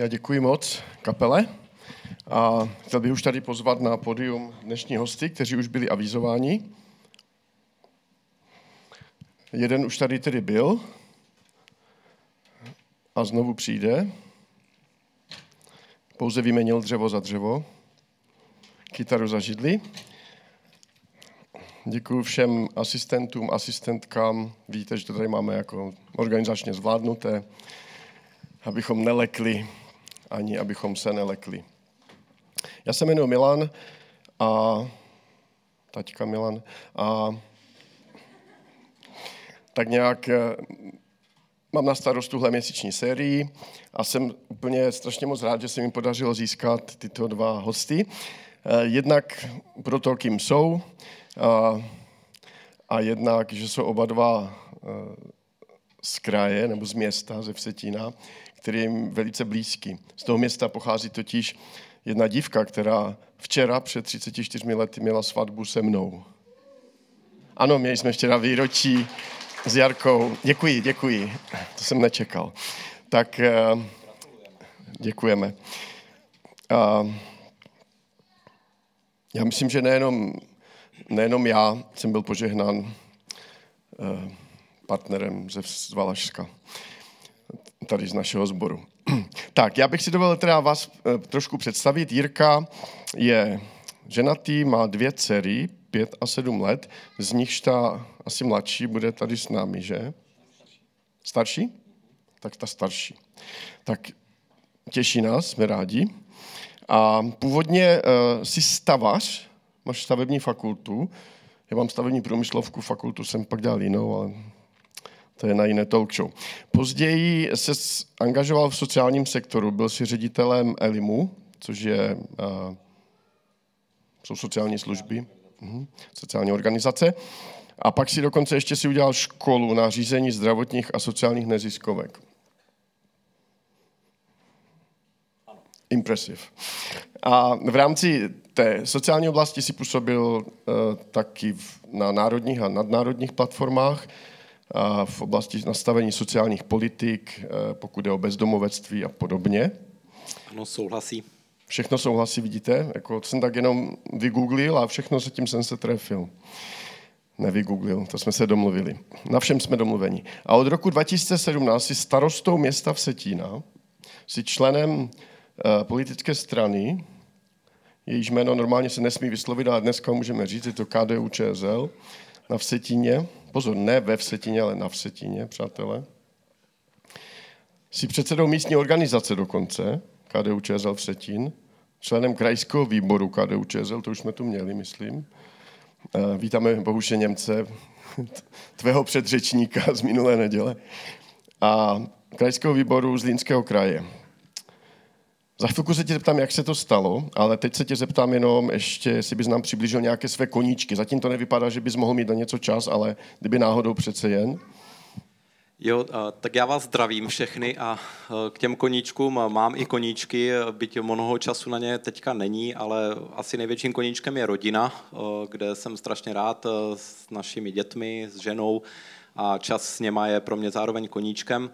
Já děkuji moc kapele a chtěl bych už tady pozvat na podium dnešní hosty, kteří už byli avizováni. Jeden už tady tedy byl a znovu přijde. Pouze vyměnil dřevo za dřevo, kytaru za židli. Děkuji všem asistentům, asistentkám. Vidíte, že to tady máme jako organizačně zvládnuté, abychom nelekli, ani abychom se nelekli. Já se jmenuji Milan a taťka Milan a tak nějak eh, mám na starost tuhle měsíční sérii a jsem úplně strašně moc rád, že se mi podařilo získat tyto dva hosty. Eh, jednak pro to, kým jsou, a, a jednak, že jsou oba dva eh, z kraje nebo z města, ze Vsetína, který je jim velice blízký. Z toho města pochází totiž jedna dívka, která včera před 34 lety měla svatbu se mnou. Ano, měli jsme včera výročí s Jarkou. Děkuji, děkuji. To jsem nečekal. Tak eh, děkujeme. Já myslím, že nejenom, nejenom já jsem byl požehnán eh, partnerem ze Valašska, tady z našeho sboru. Tak, já bych si dovolil teda vás eh, trošku představit. Jirka je ženatý, má dvě dcery, pět a sedm let, z nichž ta asi mladší bude tady s námi, že? Starší? Tak ta starší. Tak těší nás, jsme rádi. A původně uh, si stavař, máš stavební fakultu, já mám stavební průmyslovku, fakultu jsem pak dělal jinou, ale to je na jiné talk show. Později se angažoval v sociálním sektoru, byl si ředitelem ELIMu, což je, uh, jsou sociální služby, uh, sociální organizace. A pak si dokonce ještě si udělal školu na řízení zdravotních a sociálních neziskovek. Impresiv. A v rámci té sociální oblasti si působil uh, taky v, na národních a nadnárodních platformách, v oblasti nastavení sociálních politik, uh, pokud je o bezdomovectví a podobně. Ano, souhlasí. Všechno souhlasí, vidíte? Jako jsem tak jenom vygooglil a všechno se tím jsem se trefil. Nevygooglil, to jsme se domluvili. Na všem jsme domluveni. A od roku 2017 si starostou města Vsetína, si členem Eh, politické strany, jejíž jméno normálně se nesmí vyslovit, ale dneska můžeme říct, je to KDU ČSL na Vsetíně. Pozor, ne ve Vsetíně, ale na Vsetíně, přátelé. Jsi předsedou místní organizace dokonce, KDU ČSL Vsetín, členem krajského výboru KDU ČSL, to už jsme tu měli, myslím. Eh, vítáme Bohuše Němce, tvého předřečníka z minulé neděle. A krajského výboru z Línského kraje. Za chvilku se tě zeptám, jak se to stalo, ale teď se tě zeptám jenom ještě, jestli bys nám přiblížil nějaké své koníčky. Zatím to nevypadá, že bys mohl mít na něco čas, ale kdyby náhodou přece jen. Jo, tak já vás zdravím všechny a k těm koníčkům mám i koníčky, byť mnoho času na ně teďka není, ale asi největším koníčkem je rodina, kde jsem strašně rád s našimi dětmi, s ženou a čas s něma je pro mě zároveň koníčkem.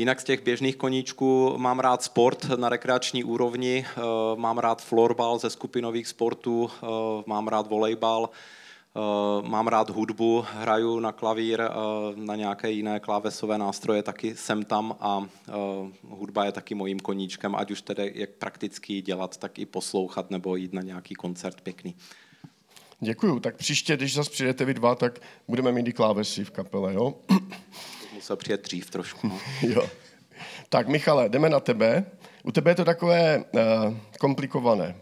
Jinak z těch běžných koníčků mám rád sport na rekreační úrovni, eh, mám rád florbal ze skupinových sportů, eh, mám rád volejbal, eh, mám rád hudbu, hraju na klavír, na nějaké jiné klávesové nástroje, taky jsem tam a hudba je taky mojím koníčkem, ať už tedy jak prakticky dělat, tak i poslouchat nebo jít na nějaký koncert pěkný. Děkuju. Tak příště, když zase přijdete vy dva, tak budeme mít i klávesy v kapele, jo? Musel přijet dřív trošku. Jo. Tak Michale, jdeme na tebe. U tebe je to takové uh, komplikované.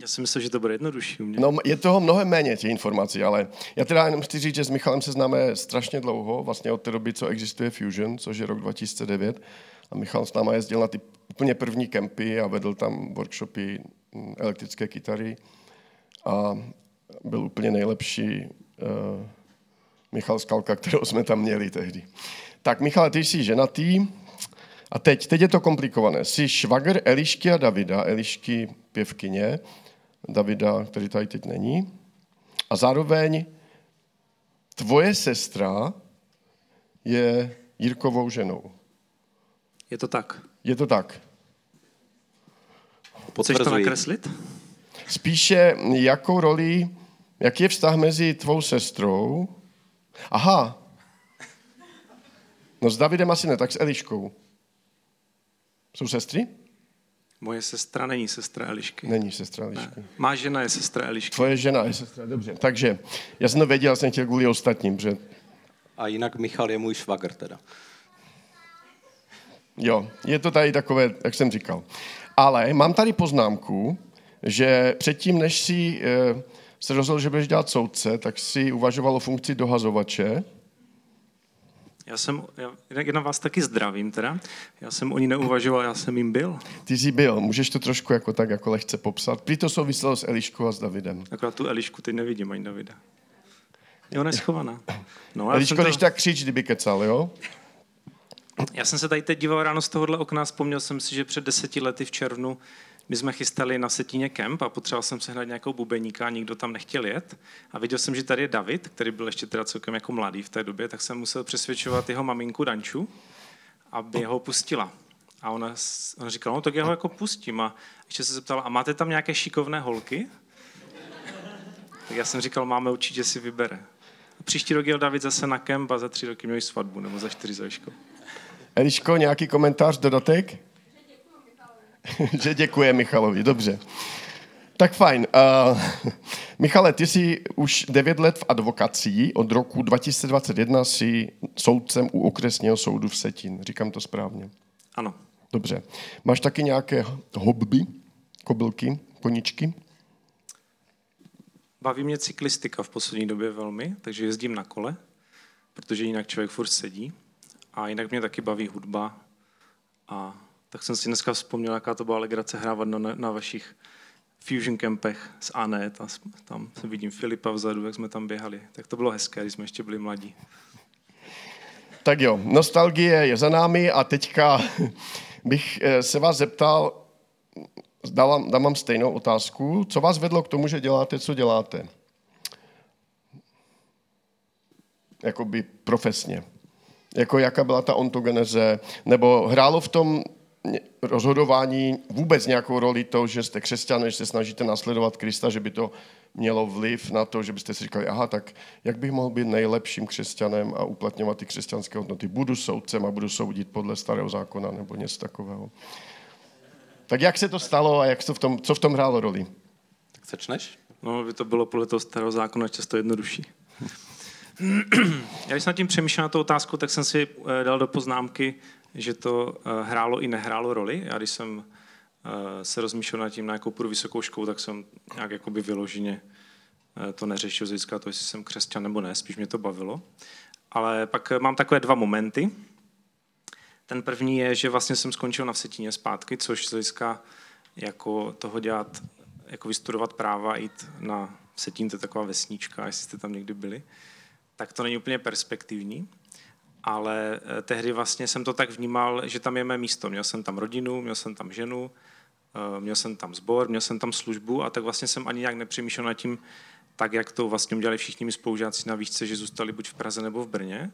Já si myslím, že to bude jednodušší. U mě. No, je toho mnohem méně těch informací, ale já teda jenom chci říct, že s Michalem se známe strašně dlouho, vlastně od té doby, co existuje Fusion, což je rok 2009. A Michal s náma jezdil na ty úplně první kempy a vedl tam workshopy mm, elektrické kytary. A byl úplně nejlepší uh, Michal Skalka, kterou jsme tam měli tehdy. Tak Michal, ty jsi ženatý a teď, teď je to komplikované. Jsi švagr Elišky a Davida, Elišky pěvkyně, Davida, který tady teď není. A zároveň tvoje sestra je Jirkovou ženou. Je to tak. Je to tak. Chceš to Potvrzuji. nakreslit? Spíše, jakou roli, jaký je vztah mezi tvou sestrou? Aha. No s Davidem asi ne, tak s Eliškou. Jsou sestry? Moje sestra není sestra Elišky. Není sestra Elišky. Má žena je sestra Elišky. Tvoje žena je sestra, dobře. Takže, já jsem to věděl, jsem chtěl kvůli ostatním, že A jinak Michal je můj švagr teda. jo, je to tady takové, jak jsem říkal. Ale mám tady poznámku, že předtím, než si eh, se rozhodl, že budeš dělat soudce, tak si uvažoval o funkci dohazovače. Já jsem, já, na vás taky zdravím teda. Já jsem o ní neuvažoval, já jsem jim byl. Ty jsi byl, můžeš to trošku jako tak jako lehce popsat. Prý to souviselo s Eliškou a s Davidem. Akorát tu Elišku teď nevidím, ani Davida. Jo, ona je schovaná. No, já, Eliško, když to, tak křič, kdyby kecal, jo? já jsem se tady teď díval ráno z tohohle okna, vzpomněl jsem si, že před deseti lety v červnu my jsme chystali na Setíně kemp a potřeboval jsem sehnat nějakou bubeníka a nikdo tam nechtěl jet. A viděl jsem, že tady je David, který byl ještě teda celkem jako mladý v té době, tak jsem musel přesvědčovat jeho maminku Danču, aby ho pustila. A ona, ona říkala, no tak já ho jako pustím. A ještě se zeptala, a máte tam nějaké šikovné holky? Tak já jsem říkal, máme určitě si vybere. A příští rok jel David zase na kemp a za tři roky měli svatbu, nebo za čtyři za. Eliško, nějaký komentář, dodatek? že děkuje Michalovi, dobře. Tak fajn. Uh, Michale, ty jsi už 9 let v advokací, od roku 2021 jsi soudcem u okresního soudu v Setin. Říkám to správně. Ano. Dobře. Máš taky nějaké hobby, kobylky, koničky? Baví mě cyklistika v poslední době velmi, takže jezdím na kole, protože jinak člověk furt sedí. A jinak mě taky baví hudba. A tak jsem si dneska vzpomněl, jaká to byla legrace hrávat na, na vašich fusion campech s Anet. A tam vidím Filipa vzadu, jak jsme tam běhali. Tak to bylo hezké, když jsme ještě byli mladí. Tak jo, nostalgie je za námi a teďka bych eh, se vás zeptal, dám, dám vám stejnou otázku. Co vás vedlo k tomu, že děláte, co děláte? Jakoby profesně. Jako jaká byla ta ontogeneze? Nebo hrálo v tom rozhodování vůbec nějakou roli to, že jste křesťané, že se snažíte nasledovat Krista, že by to mělo vliv na to, že byste si říkali, aha, tak jak bych mohl být nejlepším křesťanem a uplatňovat ty křesťanské hodnoty? Budu soudcem a budu soudit podle starého zákona nebo něco takového. Tak jak se to stalo a jak to v tom, co v tom hrálo roli? Tak začneš? No, by to bylo podle toho starého zákona často jednodušší. Já když jsem nad tím přemýšlel na tu otázku, tak jsem si eh, dal do poznámky, že to eh, hrálo i nehrálo roli. Já když jsem eh, se rozmýšlel nad tím, na jakou půjdu vysokou školu, tak jsem nějak jakoby vyloženě eh, to neřešil z hlediska toho, jestli jsem křesťan nebo ne, spíš mě to bavilo. Ale pak mám takové dva momenty. Ten první je, že vlastně jsem skončil na Vsetíně zpátky, což z hlediska jako toho dělat, jako vystudovat práva jít na Vsetín, to je taková vesnička, jestli jste tam někdy byli, tak to není úplně perspektivní. Ale eh, tehdy vlastně jsem to tak vnímal, že tam je mé místo. Měl jsem tam rodinu, měl jsem tam ženu, eh, měl jsem tam sbor, měl jsem tam službu a tak vlastně jsem ani nějak nepřemýšlel nad tím, tak jak to vlastně udělali všichni mi spolužáci na výšce, že zůstali buď v Praze nebo v Brně.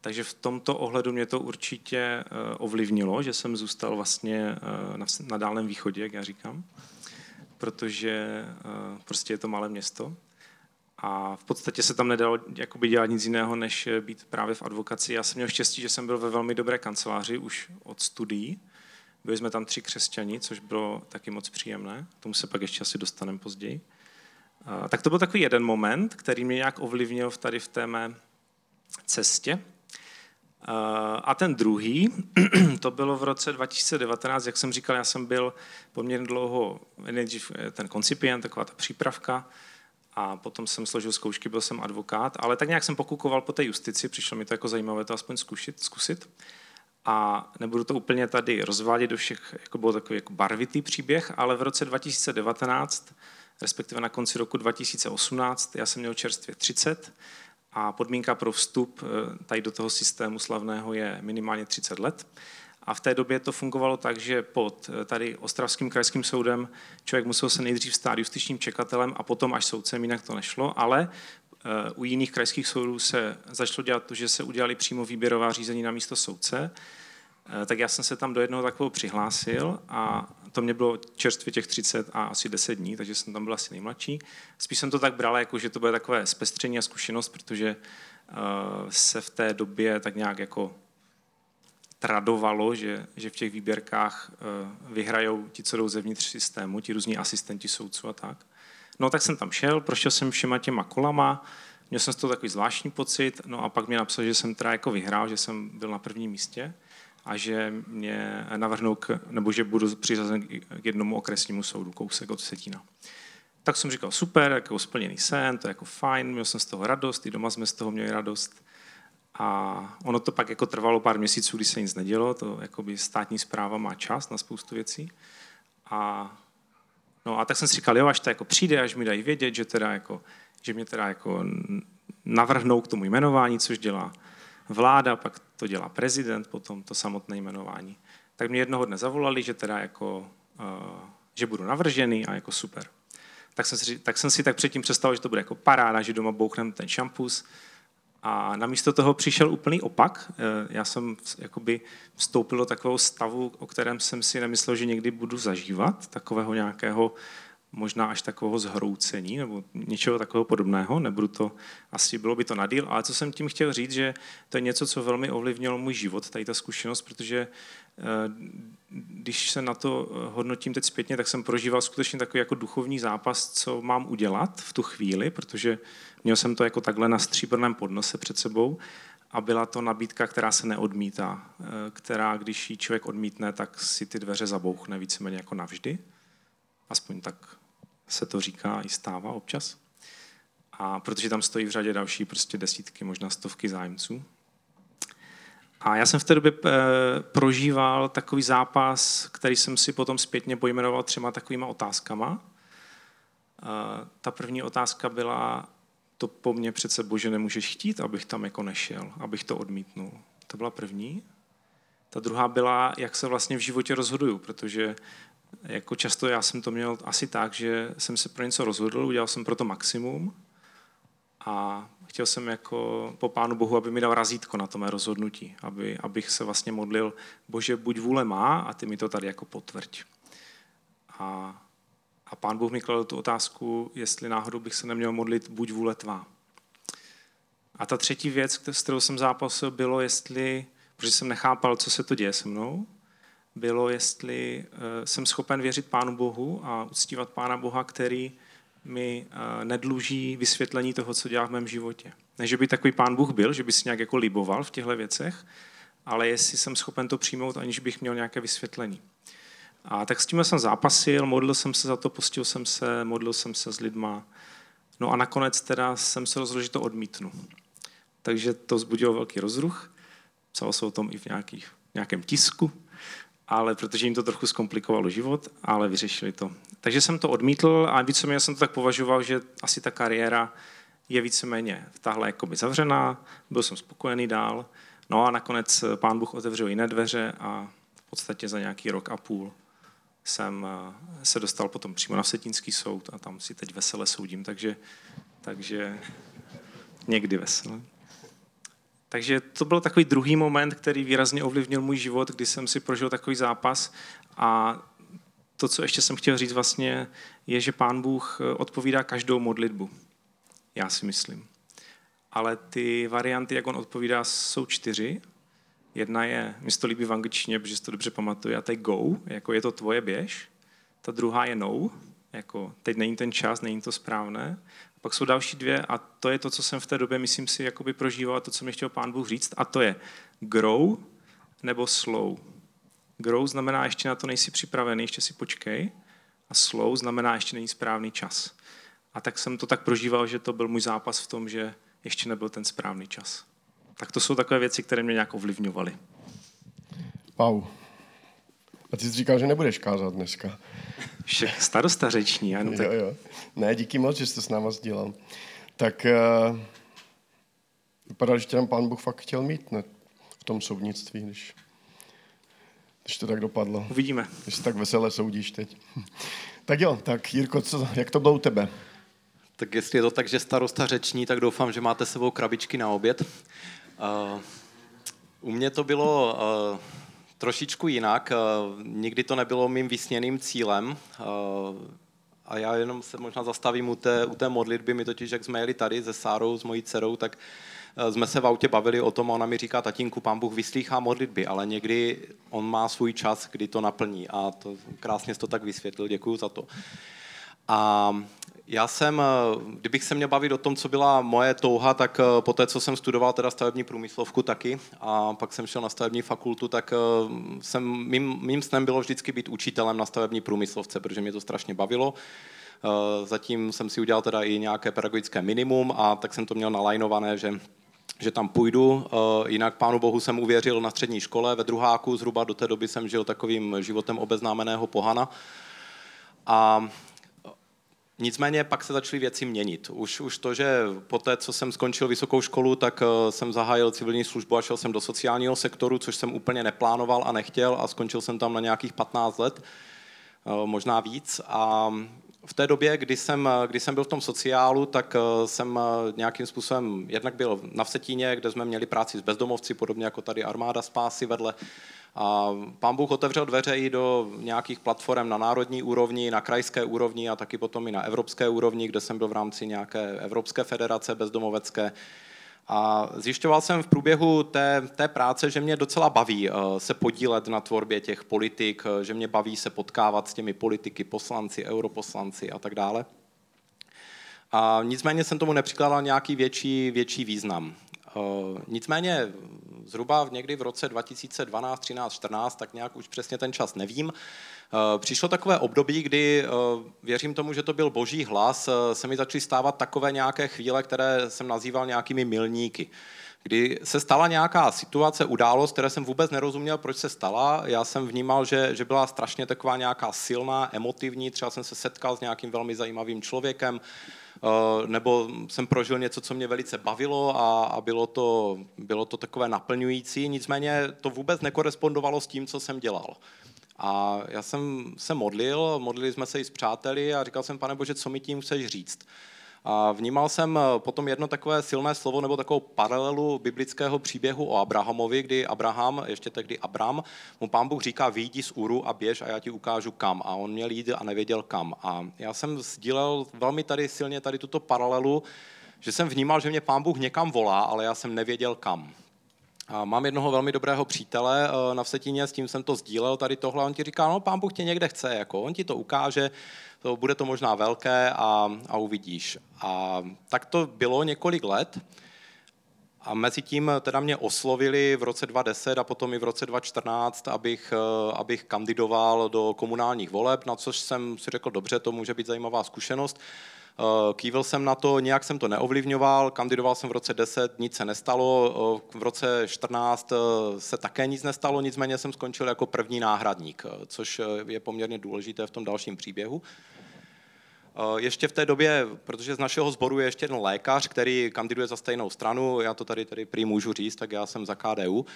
Takže v tomto ohledu mě to určitě eh, ovlivnilo, že jsem zůstal vlastně na, Dálném východě, jak já říkám, protože prostě je to malé město. A v podstatě se tam nedalo jakoby dělat nic jiného, než být právě v advokaci. Já jsem měl štěstí, že jsem byl ve velmi dobré kanceláři už od studií. Byli jsme tam tři křesťani, což bylo taky moc příjemné. K tomu se pak ještě asi dostaneme později. Tak to byl takový jeden moment, který mě nějak ovlivnil tady v té mé cestě. A ten druhý, to bylo v roce 2019, jak jsem říkal, já jsem byl poměrně dlouho, eh, ten koncipient, taková ta přípravka, a potom jsem složil zkoušky, byl jsem advokát, ale tak nějak jsem pokukoval po té justici, přišlo mi to jako zajímavé to aspoň zkusit. zkusit. A nebudu to úplně tady rozvádět do všech, jako byl takový jako barvitý příběh, ale v roce 2019, respektive na konci roku 2018, já jsem měl čerstvě 30 a podmínka pro vstup eh, tady do toho systému slavného je minimálně 30 let. A v té době to fungovalo tak, že pod eh, tady Ostravským krajským soudem člověk musel se nejdřív stát justičním čekatelem a potom až soudcem, jinak to nešlo, ale eh, u jiných krajských soudů se začalo dělat to, že se udělali přímo výběrová řízení na místo soudce. Eh, tak já jsem se tam do jednoho takového přihlásil a to mě bylo čerstvě těch 30 a asi 10 dní, takže jsem tam byl asi nejmladší. Spíš jsem to tak bral, jako že to bude takové zpestření a zkušenost, protože se v té době tak nějak jako tradovalo, že, že v těch výběrkách uh, vyhrajou ti, co jdou zevnitř systému, ti různí asistenti soudců a tak. No tak jsem tam šel, prošel jsem všema těma kolama, měl jsem z toho takový zvláštní pocit, no a pak mě napsal, že jsem teda jako vyhrál, že jsem byl na prvním místě a že mě navrhnou, k, nebo že budu přiřazen k jednomu okresnímu soudu, kousek od Setína. Tak jsem říkal, super, jako splněný sen, to je jako fajn, měl jsem z toho radost, i doma jsme z toho měli radost. A ono to pak jako trvalo pár měsíců, kdy se nic nedělo, to jakoby státní zpráva má čas na spoustu věcí. A, no a tak jsem si říkal, jo, až to jako přijde, až mi dají vědět, že, teda jako, že mě teda jako navrhnou k tomu jmenování, což dělá vláda, pak to dělá prezident, potom to samotné jmenování. Tak mě jednoho dne zavolali, že teda jako, uh, že budu navržený a jako super. Tak jsem, si, tak jsem si tak předtím představil, že to bude jako paráda, že doma bouchnem ten šampus. A namísto toho přišel úplný opak. Eh, já jsem jakoby vstoupil do takového stavu, o kterém jsem si nemyslel, že někdy budu zažívat, takového nějakého možná až takového zhroucení nebo něčeho takového podobného, nebudu to, asi bylo by to na díl, ale co jsem tím chtěl říct, že to je něco, co velmi ovlivnilo můj život, tady ta zkušenost, protože eh, když se na to eh, hodnotím teď zpětně, tak jsem prožíval skutečně takový jako duchovní zápas, co mám udělat v tu chvíli, protože měl jsem to jako takhle na stříbrném podnose před sebou a byla to nabídka, která se neodmítá, eh, která, když ji člověk odmítne, tak si ty dveře zabouchne víceméně jako navždy. Aspoň tak se to říká i stává občas. A protože tam stojí v řadě další prostě desítky, možná stovky zájemců. A já jsem v té době e, prožíval takový zápas, který jsem si potom zpětně pojmenoval třema takovýma otázkama. E, ta první otázka byla, to po mně přece bože nemůžeš chtít, abych tam jako nešel, abych to odmítnul. To byla první. Ta druhá byla, jak se vlastně v životě rozhoduju, protože jako často já jsem to měl asi tak, že jsem se pro něco rozhodl, udělal jsem pro to maximum a chtěl jsem jako po Pánu Bohu, aby mi dal razítko na to mé rozhodnutí, aby, abych se vlastně modlil, bože, buď vůle má a ty mi to tady jako potvrď. A, a Pán Bůh mi kladl tu otázku, jestli náhodou bych se neměl modlit, buď vůle tvá. A ta třetí věc, s kterou jsem zápasil, bylo, jestli, protože jsem nechápal, co se to děje se mnou, bylo, jestli eh, jsem schopen věřit Pánu Bohu a uctívat Pána Boha, který mi nedluží vysvětlení toho, co dělá v mém životě. Ne, že by takový Pán Bůh byl, že by si nějak jako liboval v těchto věcech, ale jestli jsem schopen to přijmout, aniž bych měl nějaké vysvětlení. A tak s tím jsem zápasil, modlil jsem se za to, postil jsem se, modlil jsem se s lidma. No a nakonec teda jsem se rozhodl, že to odmítnu. Takže to vzbudilo velký rozruch. Psalo se o tom i v nějakých, nějakém tisku ale protože jim to trochu zkomplikovalo život, ale vyřešili to. Takže jsem to odmítl a víceméně jsem to tak považoval, že asi ta kariéra je víceméně tahle jakoby zavřená, byl jsem spokojený dál, no a nakonec pán Bůh otevřel jiné dveře a v podstatě za nějaký rok a půl jsem eh, se dostal potom přímo na Setínský soud a tam si teď vesele soudím, takže, takže někdy vesele. Takže to byl takový druhý moment, který výrazně ovlivnil můj život, kdy jsem si prožil takový zápas a to, co ještě jsem chtěl říct vlastně, je, že Pán Bůh eh, odpovídá každou modlitbu. Já si myslím. Ale ty varianty, jak on odpovídá, jsou čtyři. Jedna je, mi to líbí v angličtině, protože si to dobře pamatuje, a to je go, jako je to tvoje běž. Ta druhá je no, jako teď není ten čas, není to správné. Pak jsou další dvě a to je to, co jsem v té době, myslím si, jakoby prožíval, to, co mi chtěl pán Bůh říct, a to je grow nebo slow. Grow znamená, ještě na to nejsi připravený, ještě si počkej. A slow znamená, ještě není správný čas. A tak jsem to tak prožíval, že to byl můj zápas v tom, že ještě nebyl ten správný čas. Tak to jsou takové věci, které mě nějak ovlivňovaly. Wow. A ty jsi říkal, že nebudeš kázat dneska. Všech starosta řeční, ano. Tak... Jo, jo. Ne, díky moc, že jsi to s náma sdílel. Tak uh, vypadá, že tě tam pán Bůh fakt chtěl mít ne? v tom soudnictví, když, když to tak dopadlo. Uvidíme. Když tak veselé soudíš teď. tak jo, tak Jirko, co, jak to bylo u tebe? Tak jestli je to tak, že starosta řeční, tak doufám, že máte sebou krabičky na oběd. Uh, u mě to bylo uh, trošičku jinak. Nikdy to nebylo mým vysněným cílem. A já jenom se možná zastavím u té, u té modlitby. My totiž, jak jsme jeli tady se Sárou, s mojí dcerou, tak jsme se v autě bavili o tom a ona mi říká, tatínku, pán Bůh vyslýchá modlitby, ale někdy on má svůj čas, kdy to naplní. A to krásně jsi to tak vysvětlil, děkuji za to. A já jsem, kdybych se měl bavit o tom, co byla moje touha, tak eh, po té, co jsem studoval teda stavební průmyslovku taky a pak jsem šel na stavební fakultu, tak eh, jsem, mým, mým snem bylo vždycky být učitelem na stavební průmyslovce, protože mě to strašně bavilo. Eh, zatím jsem si udělal teda i nějaké pedagogické minimum a tak jsem to měl nalajnované, že že tam půjdu. Jinak pánu bohu jsem uvěřil na střední škole, ve druháku zhruba do té doby jsem žil takovým životem obeznámeného pohana. A Nicméně pak se začaly věci měnit. Už, už to, že po té, co jsem skončil vysokou školu, tak eh, jsem zahájil civilní službu a šel jsem do sociálního sektoru, což jsem úplně neplánoval a nechtěl a skončil jsem tam na nějakých 15 let, eh, možná víc. A v té době, kdy jsem, kdy jsem byl v tom sociálu, tak eh, jsem nějakým způsobem, jednak byl na Vsetíně, kde jsme měli práci s bezdomovci, podobně jako tady armáda spásy vedle, a pán Bůh otevřel dveře i do nějakých platform na národní úrovni, na krajské úrovni a taky potom i na evropské úrovni, kde jsem byl v rámci nějaké Evropské federace bezdomovecké. A zjišťoval jsem v průběhu té, té práce, že mě docela baví eh, se podílet na tvorbě těch politik, eh, že mě baví se potkávat s těmi politiky, poslanci, europoslanci a tak dále. A nicméně jsem tomu nepřikládal nějaký větší, větší význam. Eh, nicméně zhruba někdy v roce 2012, 13, 14, tak nějak už přesně ten čas nevím, eh, přišlo takové období, kdy eh, věřím tomu, že to byl boží hlas, se mi začaly stávat takové nějaké chvíle, které jsem nazýval nějakými milníky. Kdy se stala nějaká situace, událost, které jsem vůbec nerozuměl, proč se stala. Já jsem vnímal, že, že byla strašně taková nějaká silná, emotivní, třeba jsem se setkal s nějakým velmi zajímavým člověkem, nebo jsem prožil něco, co mě velice bavilo a, a bylo, to, bylo to takové naplňující, nicméně to vůbec nekorespondovalo s tím, co jsem dělal. A já jsem se modlil, modlili jsme se i s přáteli a říkal jsem, pane Bože, co mi tím chceš říct? A vnímal jsem eh, potom jedno takové silné slovo nebo takovou paralelu biblického příběhu o Abrahamovi, kdy Abraham, ještě tehdy Abram, mu pán Bůh říká, vyjdi z Uru a běž a já ti ukážu kam. A on měl jít a nevěděl kam. A já jsem sdílel velmi tady silně tady tuto paralelu, že jsem vnímal, že mě pán Bůh někam volá, ale já jsem nevěděl kam. A mám jednoho velmi dobrého přítele eh, na Vsetíně, s tím jsem to sdílel tady tohle, on ti říká, no pán Bůh tě někde chce, jako on ti to ukáže, to bude to možná velké a, a uvidíš. A tak to bylo několik let. A mezi tím teda mě oslovili v roce 2010 a potom i v roce 2014, abych, eh, abych kandidoval do komunálních voleb, na což jsem si řekl, dobře, to může být zajímavá zkušenost. Eh, kývil jsem na to, nějak jsem to neovlivňoval, kandidoval jsem v roce 10, nic se nestalo, eh, v roce 14 se také nic nestalo, nicméně jsem skončil jako první náhradník, což je poměrně důležité v tom dalším příběhu. Eh, ještě v té době, protože z našeho sboru je ještě jeden lékař, který kandiduje za stejnou stranu, já to tady, tady prý můžu říct, tak já jsem za KDU,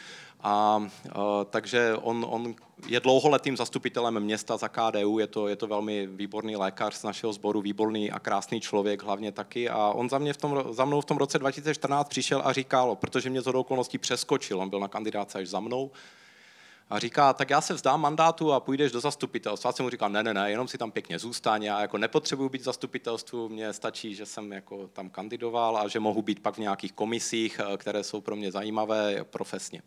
a, a eh, takže on, on je dlouholetým zastupitelem města za KDU, je to, je to velmi výborný lékař z našeho sboru, výborný a krásný člověk hlavně taky. A on za, mě v tom, za mnou v tom roce 2014 přišel a říkal, protože mě z okolností přeskočil, on byl na kandidáce až za mnou, a říká, tak já se vzdám mandátu a půjdeš do zastupitelstva. A jsem mu říkal, ne, ne, ne, jenom si tam pěkně zůstaň, já jako nepotřebuji být v zastupitelstvu, mně stačí, že jsem jako tam kandidoval a že mohu být pak v nějakých komisích, eh, které jsou pro mě zajímavé profesně.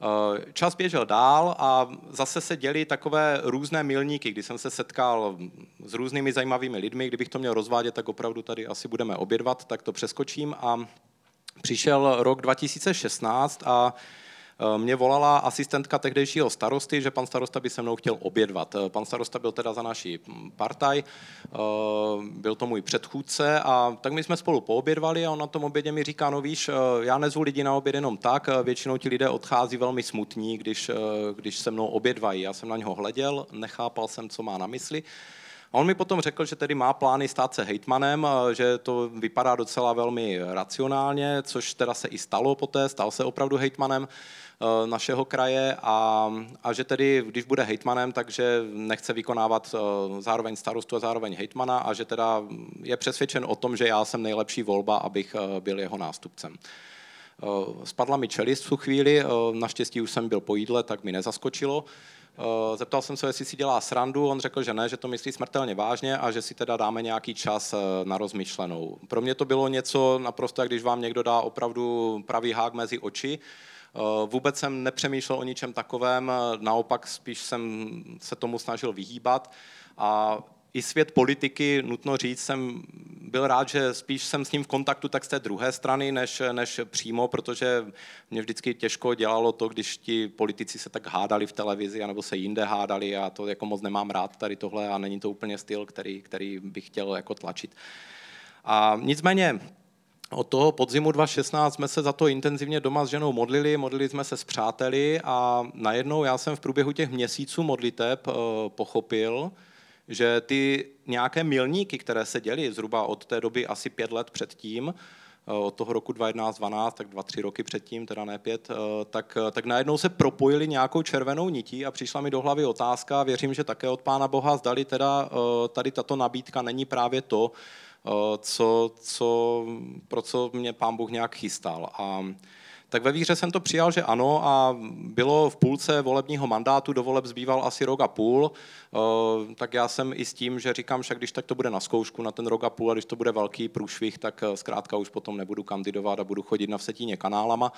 Eh, čas běžel dál a zase se děli takové různé milníky, kdy jsem se setkal s různými zajímavými lidmi. Kdybych to měl rozvádět, tak opravdu tady asi budeme obědvat, tak to přeskočím. A přišel rok 2016 a mě volala asistentka tehdejšího starosty, že pan starosta by se mnou chtěl obědvat. Eh, pan starosta byl teda za naší hm, partaj, eh, byl to můj předchůdce a tak my jsme spolu poobědvali a on na tom obědě mi říká, no víš, já nezvu lidi na oběd jenom tak, většinou ti lidé odchází velmi smutní, když, když se mnou obědvají. Já jsem na něho hleděl, nechápal jsem, co má na mysli. A on mi potom řekl, že tedy má plány stát se hejtmanem, že to vypadá docela velmi racionálně, což teda se i stalo poté, stal se opravdu hejtmanem. Eh, našeho kraje a, a že tedy, když bude hejtmanem, takže nechce vykonávat eh, zároveň starostu a zároveň hejtmana a že teda je přesvědčen o tom, že já jsem nejlepší volba, abych eh, byl jeho nástupcem. Spadla mi čelist v tu chvíli, naštěstí už jsem byl po jídle, tak mi nezaskočilo. Zeptal jsem se, jestli si dělá srandu, on řekl, že ne, že to myslí smrtelně vážně a že si teda dáme nějaký čas na rozmyšlenou. Pro mě to bylo něco naprosto, když vám někdo dá opravdu pravý hák mezi oči, Vůbec jsem nepřemýšlel o ničem takovém, naopak spíš jsem se tomu snažil vyhýbat a i svět politiky, nutno říct, jsem byl rád, že spíš jsem s ním v kontaktu tak z té druhé strany, než, než přímo, protože mě vždycky těžko dělalo to, když ti politici se tak hádali v televizi, anebo se jinde hádali a to jako moc nemám rád tady tohle a není to úplně styl, který, který bych chtěl jako tlačit. A nicméně od toho podzimu 2016 jsme se za to intenzivně doma s ženou modlili, modlili jsme se s přáteli a najednou já jsem v průběhu těch měsíců modliteb eh, pochopil, že ty nějaké milníky, které se děly zhruba od té doby asi pět let předtím, eh, od toho roku 2011-12, tak dva, tři roky předtím, teda ne pět, eh, tak, tak najednou se propojili nějakou červenou nití a přišla mi do hlavy otázka, věřím, že také od Pána Boha, zdali teda tady tato nabídka není právě to, co, co, pro co mě pán Bůh nějak chystal. A tak ve víře jsem to přijal, že ano a bylo v půlce volebního mandátu, do voleb zbýval asi rok a půl, tak já jsem i s tím, že říkám, že když tak to bude na zkoušku na ten rok a půl a když to bude velký průšvih, tak zkrátka už potom nebudu kandidovat a budu chodit na vsetíně kanálama,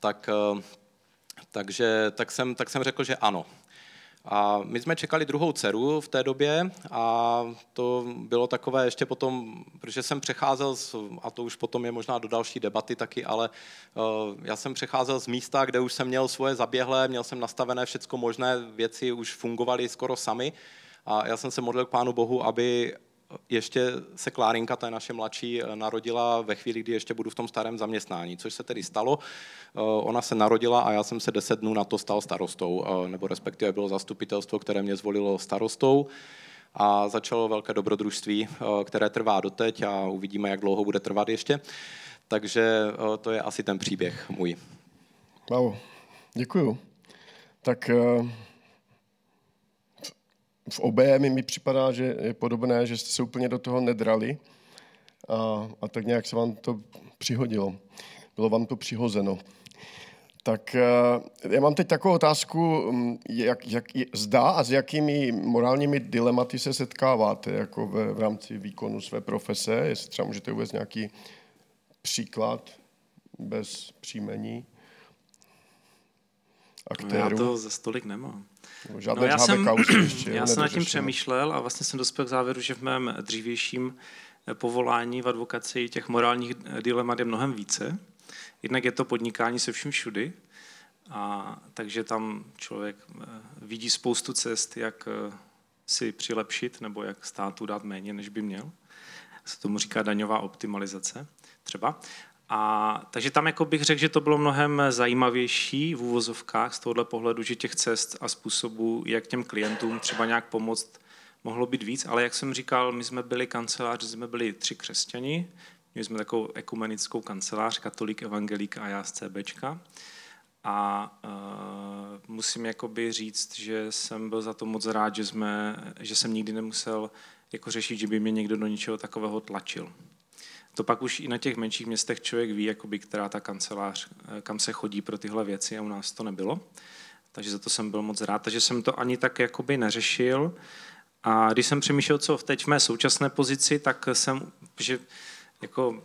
tak, takže tak jsem, tak jsem řekl, že ano. A my jsme čekali druhou dceru v té době a to bylo takové ještě potom, protože jsem přecházel, z, a to už potom je možná do další debaty taky, ale uh, já jsem přecházel z místa, kde už jsem měl svoje zaběhlé, měl jsem nastavené všechno možné věci, už fungovaly skoro sami. A já jsem se modlil k Pánu Bohu, aby ještě se Klárinka, ta naše mladší, eh, narodila ve chvíli, kdy ještě budu v tom starém zaměstnání, což se tedy stalo. Eh, ona se narodila a já jsem se deset dnů na to stal starostou, eh, nebo respektive bylo zastupitelstvo, které mě zvolilo starostou a začalo velké dobrodružství, které trvá doteď a uvidíme, jak dlouho bude trvat ještě. Takže to je asi ten příběh můj. Wow, děkuju. Tak v obě mi, připadá, že je podobné, že jste se úplně do toho nedrali a, a tak nějak se vám to přihodilo. Bylo vám to přihozeno. Tak eh, já mám teď takovou otázku, mm, jak, jak zdá a s jakými morálními dilematy se setkáváte jako v, v rámci výkonu své profese, jestli třeba můžete uvést nějaký příklad bez příjmení aktérů. Já to za stolik nemám. Žádné no, já jsem, ještě já jsem nad tím přemýšlel a vlastně jsem dospěl k závěru, že v mém dřívějším eh, povolání v advokaci těch morálních eh, dilemat je mnohem více. Jednak je to podnikání se vším všudy, a takže tam člověk eh, vidí spoustu cest, jak si přilepšit nebo jak státu dát méně, než by měl. Se tomu říká daňová optimalizace třeba. A, takže tam jako bych řekl, že to bylo mnohem zajímavější v úvozovkách z tohohle pohledu, že těch cest a způsobů, jak těm klientům třeba nějak pomoct, mohlo být víc, ale jak jsem říkal, my jsme byli kanceláři, jsme byli tři křesťani, měli jsme takovou ekumenickou kancelář, katolík, evangelík a já z CBčka. A uh, musím jakoby říct, že jsem byl za to moc rád, že, jsme, že jsem nikdy nemusel jako řešit, že by mě někdo do něčeho takového tlačil. To pak už i na těch menších městech člověk ví, jakoby, která ta kancelář, eh, kam se chodí pro tyhle věci a u nás to nebylo. Takže za to jsem byl moc rád, takže jsem to ani tak jakoby neřešil. A když jsem přemýšlel, co teď v mé současné pozici, tak jsem, že jako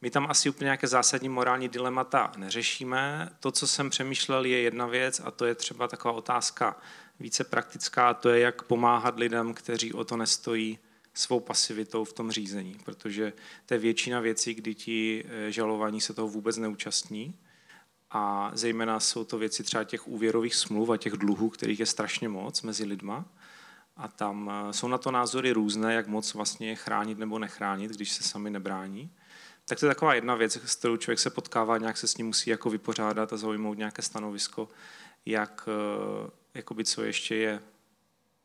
my tam asi úplně nějaké zásadní morální dilemata neřešíme. To, co jsem přemýšlel, je jedna věc a to je třeba taková otázka více praktická, to je, jak pomáhat lidem, kteří o to nestojí svou pasivitou v tom řízení, protože to je většina věcí, kdy ti eh, žalovaní se toho vůbec neúčastní a zejména jsou to věci třeba těch úvěrových smluv a těch dluhů, kterých je strašně moc mezi lidma a tam eh, jsou na to názory různé, jak moc vlastně chránit nebo nechránit, když se sami nebrání. Tak to je taková jedna věc, s kterou člověk se potkává, nějak se s ním musí jako vypořádat a zaujmout nějaké stanovisko, jak, eh, jakoby, co ještě je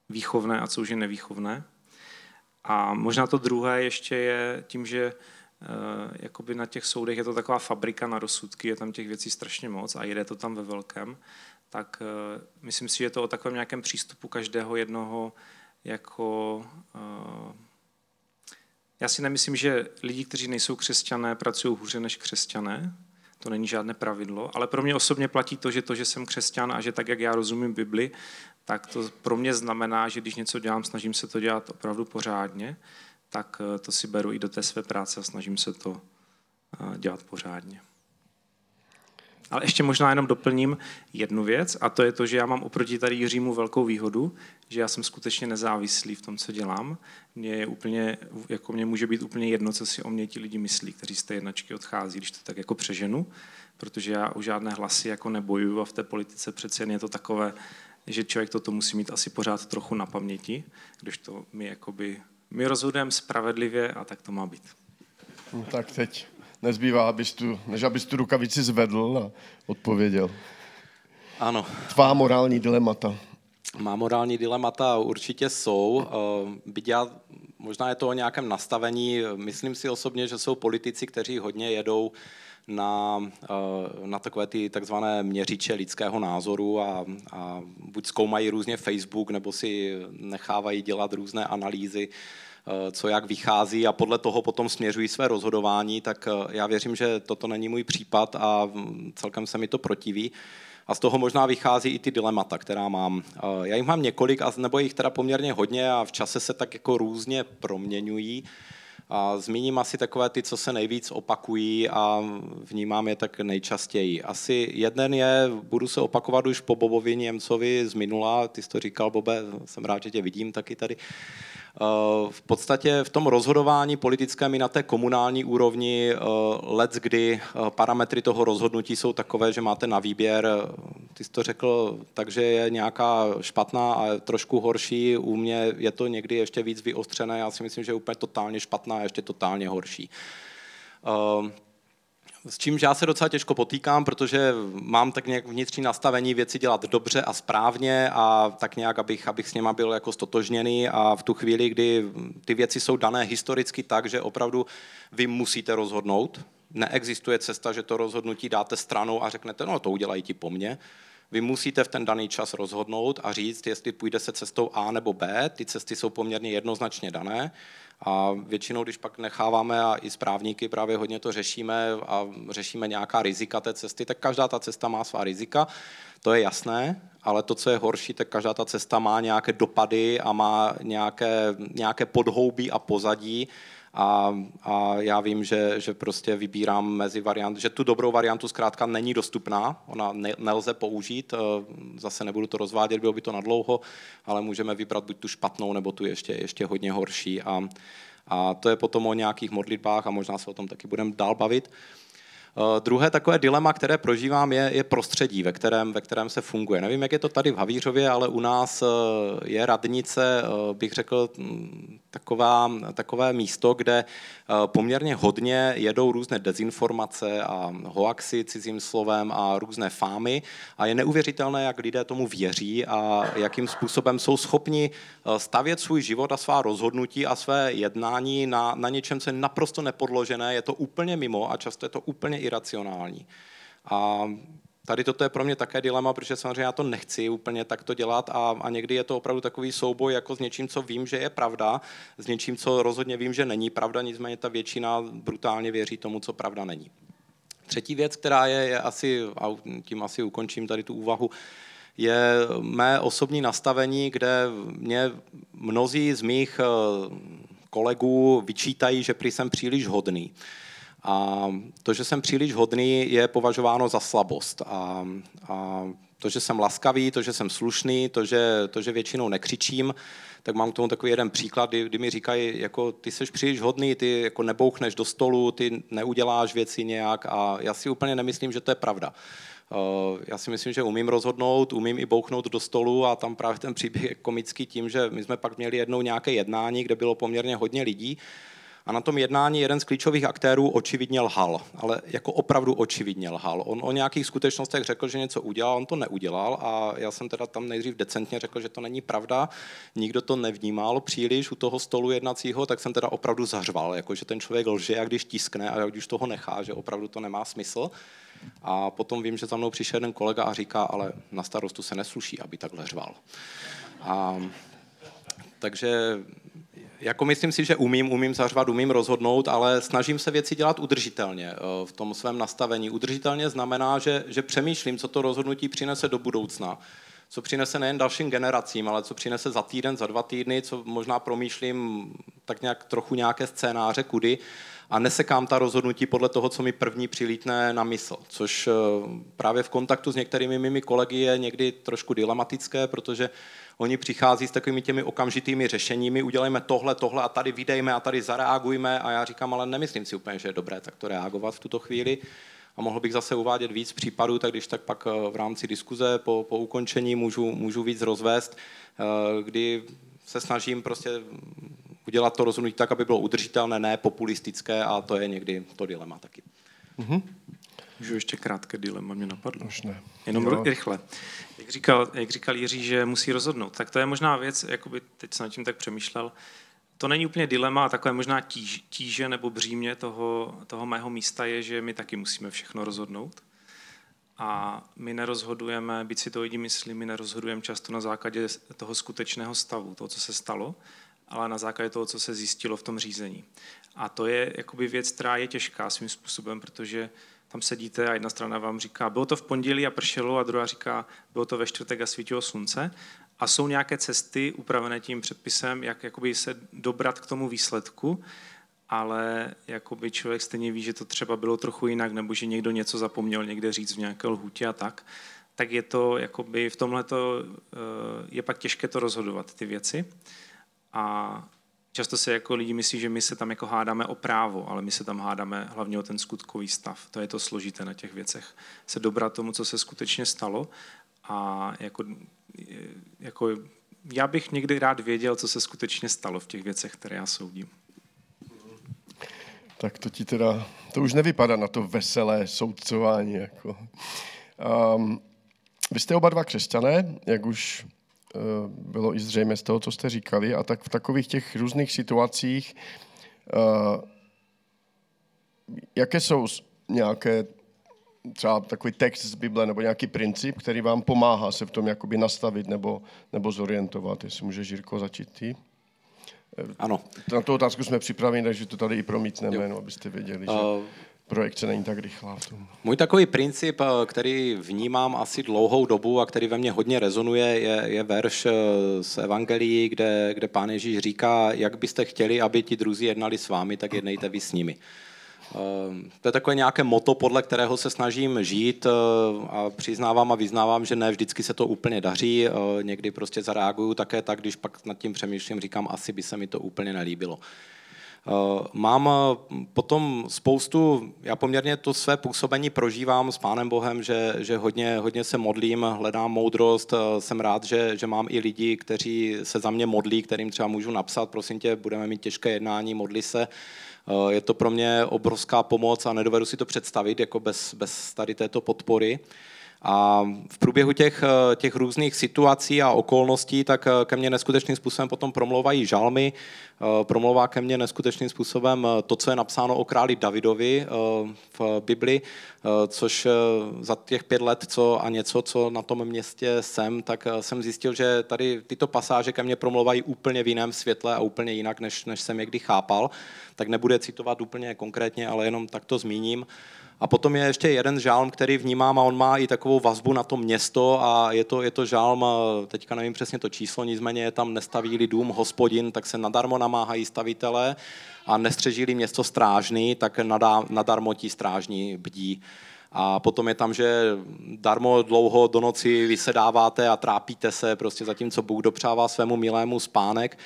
výchovné a co už je nevýchovné. A možná to druhé ještě je tím, že uh, jakoby na těch soudech je to taková fabrika na rozsudky, je tam těch věcí strašně moc a jede to tam ve velkém, tak uh, myslím si, že je to o takovém nějakém přístupu každého jednoho jako... Uh, já si nemyslím, že lidi, kteří nejsou křesťané, pracují hůře než křesťané. to není žádné pravidlo, ale pro mě osobně platí to, že to, že jsem křesťan a že tak, jak já rozumím Bibli, tak to pro mě znamená, že když něco dělám, snažím se to dělat opravdu pořádně, tak eh, to si beru i do té své práce a snažím se to eh, dělat pořádně. Ale ještě možná jenom doplním jednu věc, a to je to, že já mám oproti tady Jiřímu velkou výhodu, že já jsem skutečně nezávislý v tom, co dělám. Mně je úplně, jako mě může být úplně jedno, co si o mě ti lidi myslí, kteří z té jednačky odchází, když to tak jako přeženu, protože já o žádné hlasy jako nebojuju a v té politice přece jen je to takové, že člověk toto musí mít asi pořád trochu na paměti, když to my jakoby, my rozhodujeme spravedlivě a tak to má být. No, tak teď nezbývá, abys tu, než abys tu rukavici zvedl a odpověděl. Ano. Tvá morální dilemata. Má morální dilemata určitě jsou. Eh, byť já, možná je to o nějakém nastavení, myslím si osobně, že jsou politici, kteří hodně jedou na, eh, na takové ty takzvané měřiče lidského názoru a, a buď zkoumají různě Facebook, nebo si nechávají dělat různé analýzy Eh, co jak vychází a podle toho potom směřují své rozhodování, tak eh, já věřím, že toto není můj případ a mm, celkem se mi to protiví. A z toho možná vychází i ty dilemata, která mám. Já jich mám několik, nebo jich teda poměrně hodně a v čase se tak jako různě proměňují. A zmíním asi takové ty, co se nejvíc opakují a vnímám je tak nejčastěji. Asi jeden je, budu se opakovat už po Bobovi Němcovi z minula, ty jsi to říkal, Bobe, jsem rád, že tě vidím taky tady. Eh, v podstatě v tom rozhodování politickém i na té komunální úrovni eh, let, kdy eh, parametry toho rozhodnutí jsou takové, že máte na výběr, ty jsi to řekl, takže je nějaká špatná a trošku horší, u mě je to někdy ještě víc vyostřené, já si myslím, že je úplně totálně špatná a ještě totálně horší s čím já se docela těžko potýkám, protože mám tak nějak vnitřní nastavení věci dělat dobře a správně a tak nějak, abych, abych s něma byl jako stotožněný. A v tu chvíli, kdy ty věci jsou dané historicky tak, že opravdu vy musíte rozhodnout, neexistuje cesta, že to rozhodnutí dáte stranou a řeknete, no to udělají ti po mně, vy musíte v ten daný čas rozhodnout a říct, jestli půjde se cestou A nebo B. Ty cesty jsou poměrně jednoznačně dané. A většinou, když pak necháváme a i správníky právě hodně to řešíme a řešíme nějaká rizika té cesty, tak každá ta cesta má svá rizika, to je jasné, ale to, co je horší, tak každá ta cesta má nějaké dopady a má nějaké, nějaké podhoubí a pozadí, a, a já vím, že, že prostě vybírám mezi variant, že tu dobrou variantu zkrátka není dostupná, ona ne, nelze použít, eh, zase nebudu to rozvádět, bylo by to nadlouho, ale můžeme vybrat buď tu špatnou, nebo tu ještě, ještě hodně horší. A, a to je potom o nějakých modlitbách a možná se o tom taky budeme dál bavit. Uh, druhé takové dilema, které prožívám, je, je prostředí, ve kterém, ve kterém se funguje. Nevím, jak je to tady v Havířově, ale u nás uh, je radnice, uh, bych řekl, taková, takové místo, kde poměrně hodně jedou různé dezinformace a hoaxy cizím slovem a různé fámy a je neuvěřitelné, jak lidé tomu věří a jakým způsobem jsou schopni stavět svůj život a svá rozhodnutí a své jednání na, na něčem, co je naprosto nepodložené, je to úplně mimo a často je to úplně iracionální. A tady toto je pro mě také dilema, protože samozřejmě já to nechci úplně takto dělat a, a někdy je to opravdu takový souboj jako s něčím, co vím, že je pravda, s něčím, co rozhodně vím, že není pravda, nicméně ta většina brutálně věří tomu, co pravda není. Třetí věc, která je, je asi, a tím asi ukončím tady tu úvahu, je mé osobní nastavení, kde mě mnozí z mých eh, kolegů vyčítají, že prý jsem příliš hodný. A to, že jsem příliš hodný, je považováno za slabost. A, a to, že jsem laskavý, to, že jsem slušný, to, že, to, že většinou nekřičím, tak mám k tomu takový jeden příklad, kdy, kdy mi říkají, jako ty jsi příliš hodný, ty jako nebouchneš do stolu, ty neuděláš věci nějak a já si úplně nemyslím, že to je pravda. Já si myslím, že umím rozhodnout, umím i bouchnout do stolu a tam právě ten příběh je komický tím, že my jsme pak měli jednou nějaké jednání, kde bylo poměrně hodně lidí a na tom jednání jeden z klíčových aktérů očividně lhal, ale jako opravdu očividně lhal. On o nějakých skutečnostech řekl, že něco udělal, on to neudělal a já jsem teda tam nejdřív decentně řekl, že to není pravda. Nikdo to nevnímal příliš u toho stolu jednacího, tak jsem teda opravdu zařval, jako že ten člověk lže, jak když tiskne a když toho nechá, že opravdu to nemá smysl. A potom vím, že za mnou přišel jeden kolega a říká, ale na starostu se nesluší, aby takhle řval. A, takže jako myslím si, že umím, umím zařvat, umím rozhodnout, ale snažím se věci dělat udržitelně eh, v tom svém nastavení. Udržitelně znamená, že, že přemýšlím, co to rozhodnutí přinese do budoucna. Co přinese nejen dalším generacím, ale co přinese za týden, za dva týdny, co možná promýšlím tak nějak trochu nějaké scénáře, kudy. A nesekám ta rozhodnutí podle toho, co mi první přilítne na mysl, což eh, právě v kontaktu s některými mými kolegy je někdy trošku dilematické, protože oni přichází s takovými těmi okamžitými řešeními, udělejme tohle, tohle a tady vydejme a tady zareagujme a já říkám, ale nemyslím si úplně, že je dobré takto reagovat v tuto chvíli a mohl bych zase uvádět víc případů, tak když tak pak eh, v rámci diskuze po, po ukončení můžu, můžu víc rozvést, eh, kdy se snažím prostě udělat to rozhodnutí tak, aby bylo udržitelné, ne populistické a to je někdy to dilema taky. Mm-hmm. Můžu ještě krátké dilema, mě napadlo. Už ne. Jenom jo. rychle. Jak říkal, jak říkal Jiří, že musí rozhodnout, tak to je možná věc, jakoby teď jsem nad tím tak přemýšlel, to není úplně dilema, takové možná tíž, tíže nebo břímě toho, toho mého místa je, že my taky musíme všechno rozhodnout. A my nerozhodujeme, byť si to lidi myslí, my nerozhodujeme často na základě toho skutečného stavu, toho, co se stalo, ale na základě toho, co se zjistilo v tom řízení. A to je jakoby věc, která je těžká svým způsobem, protože tam sedíte a jedna strana vám říká, bylo to v pondělí a pršelo a druhá říká, bylo to ve čtvrtek a svítilo slunce. A jsou nějaké cesty upravené tím předpisem, jak jakoby se dobrat k tomu výsledku, ale jakoby člověk stejně ví, že to třeba bylo trochu jinak, nebo že někdo něco zapomněl někde říct v nějaké lhůtě a tak, tak je to jakoby v tomhle eh, je pak těžké to rozhodovat, ty věci. A často se jako lidi myslí, že my se tam jako hádáme o právo, ale my se tam hádáme hlavně o ten skutkový stav. To je to složité na těch věcech. Se dobrat tomu, co se skutečně stalo a jako, jako já bych někdy rád věděl, co se skutečně stalo v těch věcech, které já soudím. Tak to ti teda, to už nevypadá na to veselé soudcování. Jako. Um, vy jste oba dva křesťané, jak už bylo i zřejmé z toho, co jste říkali. A tak v takových těch různých situacích, eh, jaké jsou nějaké třeba takový text z Bible nebo nějaký princip, který vám pomáhá se v tom jakoby nastavit nebo, nebo zorientovat. Jestli může Žírko začít ty? Eh, ano. Na tu otázku jsme připraveni, takže to tady i promítneme, no, abyste věděli, že... Uh, projekce není tak rychlá. V tom. Můj takový princip, eh, který vnímám asi dlouhou dobu a který ve mně hodně rezonuje, je, je verš eh, z Evangelií, kde, kde pán Ježíš říká, jak byste chtěli, aby ti druzí jednali s vámi, tak jednejte vy s nimi. Eh, to je takové nějaké moto, podle kterého se snažím žít a přiznávám a vyznávám, že ne vždycky se to úplně daří. Někdy prostě zareaguju také tak, když pak nad tím přemýšlím, říkám, asi by se mi to úplně nelíbilo. Eh, mám eh, potom spoustu, já poměrně to své působení prožívám s Pánem Bohem, že, že hodně, hodně se modlím, hledám moudrost, eh, jsem rád, že, že mám i lidi, kteří se za mě modlí, kterým třeba můžu napsat, prosím tě, budeme mít těžké jednání, modli se. Je to pro mě obrovská pomoc a nedovedu si to představit jako bez, bez tady této podpory. A v průběhu těch, eh, těch různých situací a okolností, tak eh, ke mně neskutečným způsobem potom promlouvají žalmy, eh, promlouvá ke mně neskutečným způsobem to, co je napsáno o králi Davidovi v Bibli, což za těch pět let co a něco, co na tom městě jsem, tak jsem zjistil, že tady tyto pasáže ke mně promlouvají úplně v jiném světle a úplně jinak, než, než jsem je kdy chápal. Tak nebude citovat úplně konkrétně, ale jenom tak to zmíním. A potom je ještě jeden žálm, který vnímám a on má i takovou vazbu na to město a je to, je to žálm, teďka nevím přesně to číslo, nicméně je tam nestaví dům hospodin, tak se nadarmo namáhají stavitelé a nestřežili město strážný, tak nadarmo ti strážní bdí. A potom je tam, že darmo dlouho do noci vysedáváte a trápíte se, prostě zatímco Bůh dopřává svému milému spánek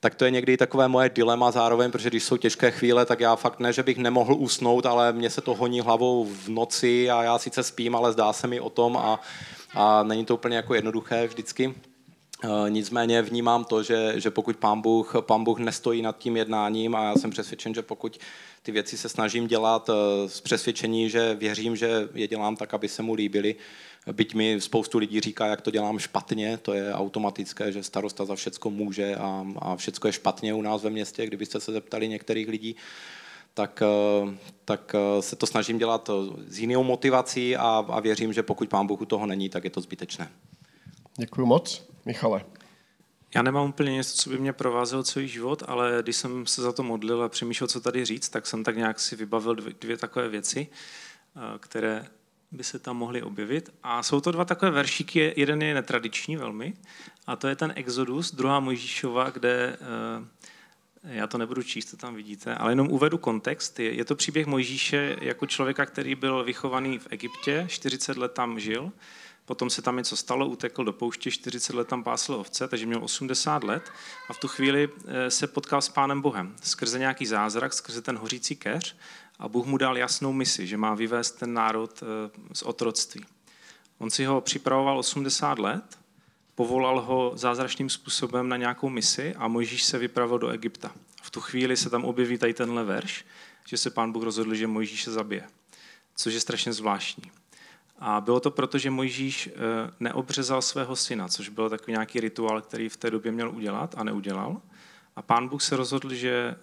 tak to je někdy takové moje dilema zároveň, protože když jsou těžké chvíle, tak já fakt ne, že bych nemohl usnout, ale mě se to honí hlavou v noci a já sice spím, ale zdá se mi o tom a, a není to úplně jako jednoduché vždycky. E, nicméně vnímám to, že, že pokud pán Bůh, pán Bůh nestojí nad tím jednáním a já jsem přesvědčen, že pokud ty věci se snažím dělat e, z přesvědčení, že věřím, že je dělám tak, aby se mu líbily, Byť mi spoustu lidí říká, jak to dělám špatně, to je automatické, že starosta za všecko může a, a všecko je špatně u nás ve městě. Kdybyste se zeptali některých lidí, tak, eh, tak eh, se to snažím dělat s jinou motivací a, a věřím, že pokud pán Bůh u toho není, tak je to zbytečné. Děkuji moc. Michale. Já nemám úplně něco, co by mě provázelo celý život, ale když jsem se za to modlil a přemýšlel, co tady říct, tak jsem tak nějak si vybavil dvě, dvě takové věci, eh, které by se tam mohly objevit. A jsou to dva takové veršíky, jeden je netradiční velmi, a to je ten Exodus, druhá Mojžíšova, kde eh, já to nebudu číst, to tam vidíte, ale jenom uvedu kontext. Je, to příběh Mojžíše jako člověka, který byl vychovaný v Egyptě, 40 let tam žil, potom se tam něco stalo, utekl do pouště, 40 let tam pásl ovce, takže měl 80 let. A v tu chvíli eh, se potkal s Pánem Bohem. Skrze nějaký zázrak, skrze ten hořící keř a Bůh mu dal jasnou misi, že má vyvést ten národ eh, z otroctví. On si ho připravoval 80 let, povolal ho zázračným způsobem na nějakou misi a Mojžíš se vypravil do Egypta. V tu chvíli se tam objeví tady tenhle verš, že se pán Bůh rozhodl, že Mojžíš se zabije, což je strašně zvláštní. A bylo to proto, že Mojžíš eh, neobřezal svého syna, což byl takový nějaký rituál, který v té době měl udělat a neudělal. A pán Bůh se rozhodl, že,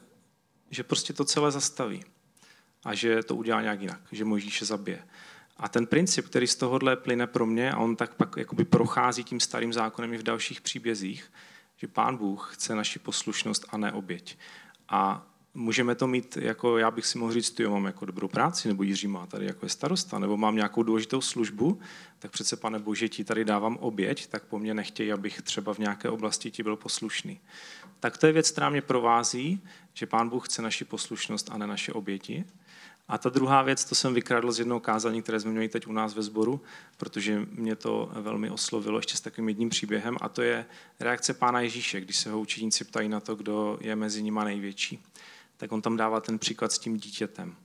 že prostě to celé zastaví a že to udělá nějak jinak, že Mojžíše zabije. A ten princip, který z tohohle plyne pro mě, a on tak pak jakoby prochází tím starým zákonem i v dalších příbězích, že pán Bůh chce naši poslušnost a ne oběť. A můžeme to mít, jako já bych si mohl říct, jo, mám jako dobrou práci, nebo Jiří má tady jako je starosta, nebo mám nějakou důležitou službu, tak přece, pane Bože, ti tady dávám oběť, tak po mně nechtějí, abych třeba v nějaké oblasti ti byl poslušný. Tak to je věc, která mě provází, že pán Bůh chce naši poslušnost a ne naše oběti. A ta druhá věc, to jsem vykradl z jednoho kázání, které jsme měli teď u nás ve sboru, protože mě to velmi oslovilo ještě s takovým jedním příběhem, a to je reakce pána Ježíše, když se ho učeníci ptají na to, kdo je mezi nimi největší. Tak on tam dává ten příklad s tím dítětem.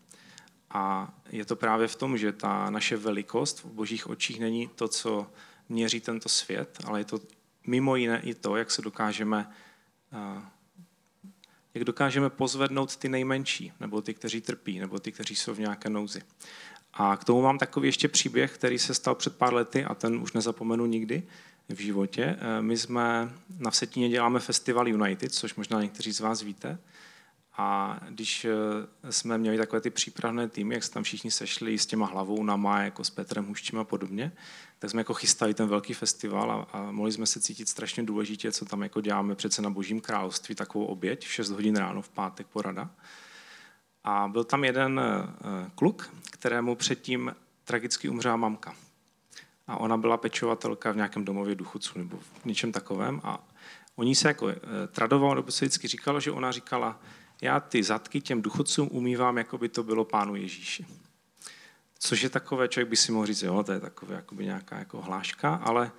A je to právě v tom, že ta naše velikost v božích očích není to, co měří tento svět, ale je to mimo jiné i to, jak se dokážeme eh, jak dokážeme pozvednout ty nejmenší, nebo ty, kteří trpí, nebo ty, kteří jsou v nějaké nouzi. A k tomu mám takový ještě příběh, který se stal před pár lety a ten už nezapomenu nikdy v životě. Eh, my jsme na Vsetíně děláme Festival United, což možná někteří z vás víte. A když eh, jsme měli takové ty přípravné týmy, jak se tam všichni sešli s těma hlavou na jako s Petrem Huščím a podobně, tak jsme jako chystali ten velký festival a, a mohli jsme se cítit strašně důležitě, co tam jako děláme přece na Božím království, takovou oběť, v 6 hodin ráno v pátek porada. A byl tam jeden uh, kluk, kterému předtím tragicky umřela mamka. A ona byla pečovatelka v nějakém domově duchoců nebo v něčem takovém. A oni se jako uh, tradovalo, nebo se vždycky říkalo, že ona říkala, já ty zadky těm duchocům umývám, jako by to bylo pánu Ježíši. Což je takové, člověk by si mohl říct, jo, to je takové jakoby nějaká jako hláška, ale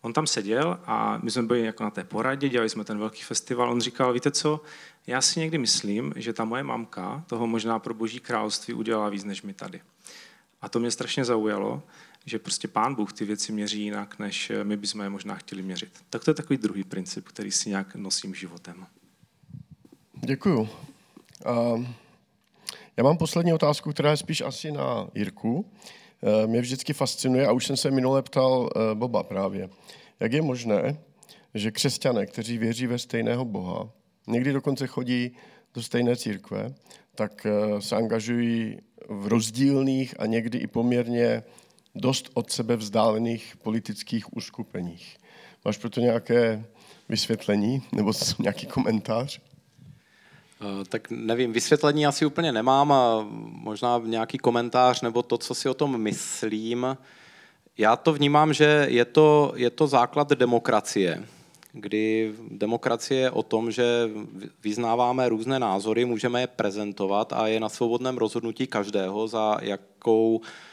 on tam seděl a my jsme byli jako na té poradě, dělali jsme ten velký festival, on říkal, víte co, já si někdy myslím, že ta moje mamka toho možná pro boží království udělala víc než my tady. A to mě strašně zaujalo, že prostě pán Bůh ty věci měří jinak, než my bychom je možná chtěli měřit. Tak to je takový druhý princip, který si nějak nosím životem. Děkuju. Uh, já mám poslední otázku, která je spíš asi na Jirku. Uh, mě vždycky fascinuje, a už jsem se minule ptal uh, Boba právě, jak je možné, že křesťané, kteří věří ve stejného Boha, někdy dokonce chodí do stejné církve, tak uh, se angažují v rozdílných a někdy i poměrně dost od sebe vzdálených politických uskupeních. Máš proto nějaké vysvětlení nebo nějaký komentář? Eh, tak nevím, vysvětlení asi úplně nemám a možná nějaký komentář nebo to, co si o tom myslím. Já to vnímám, že je to, je to základ demokracie, kdy demokracie je o tom, že vyznáváme různé názory, můžeme je prezentovat a je na svobodném rozhodnutí každého, za jakou v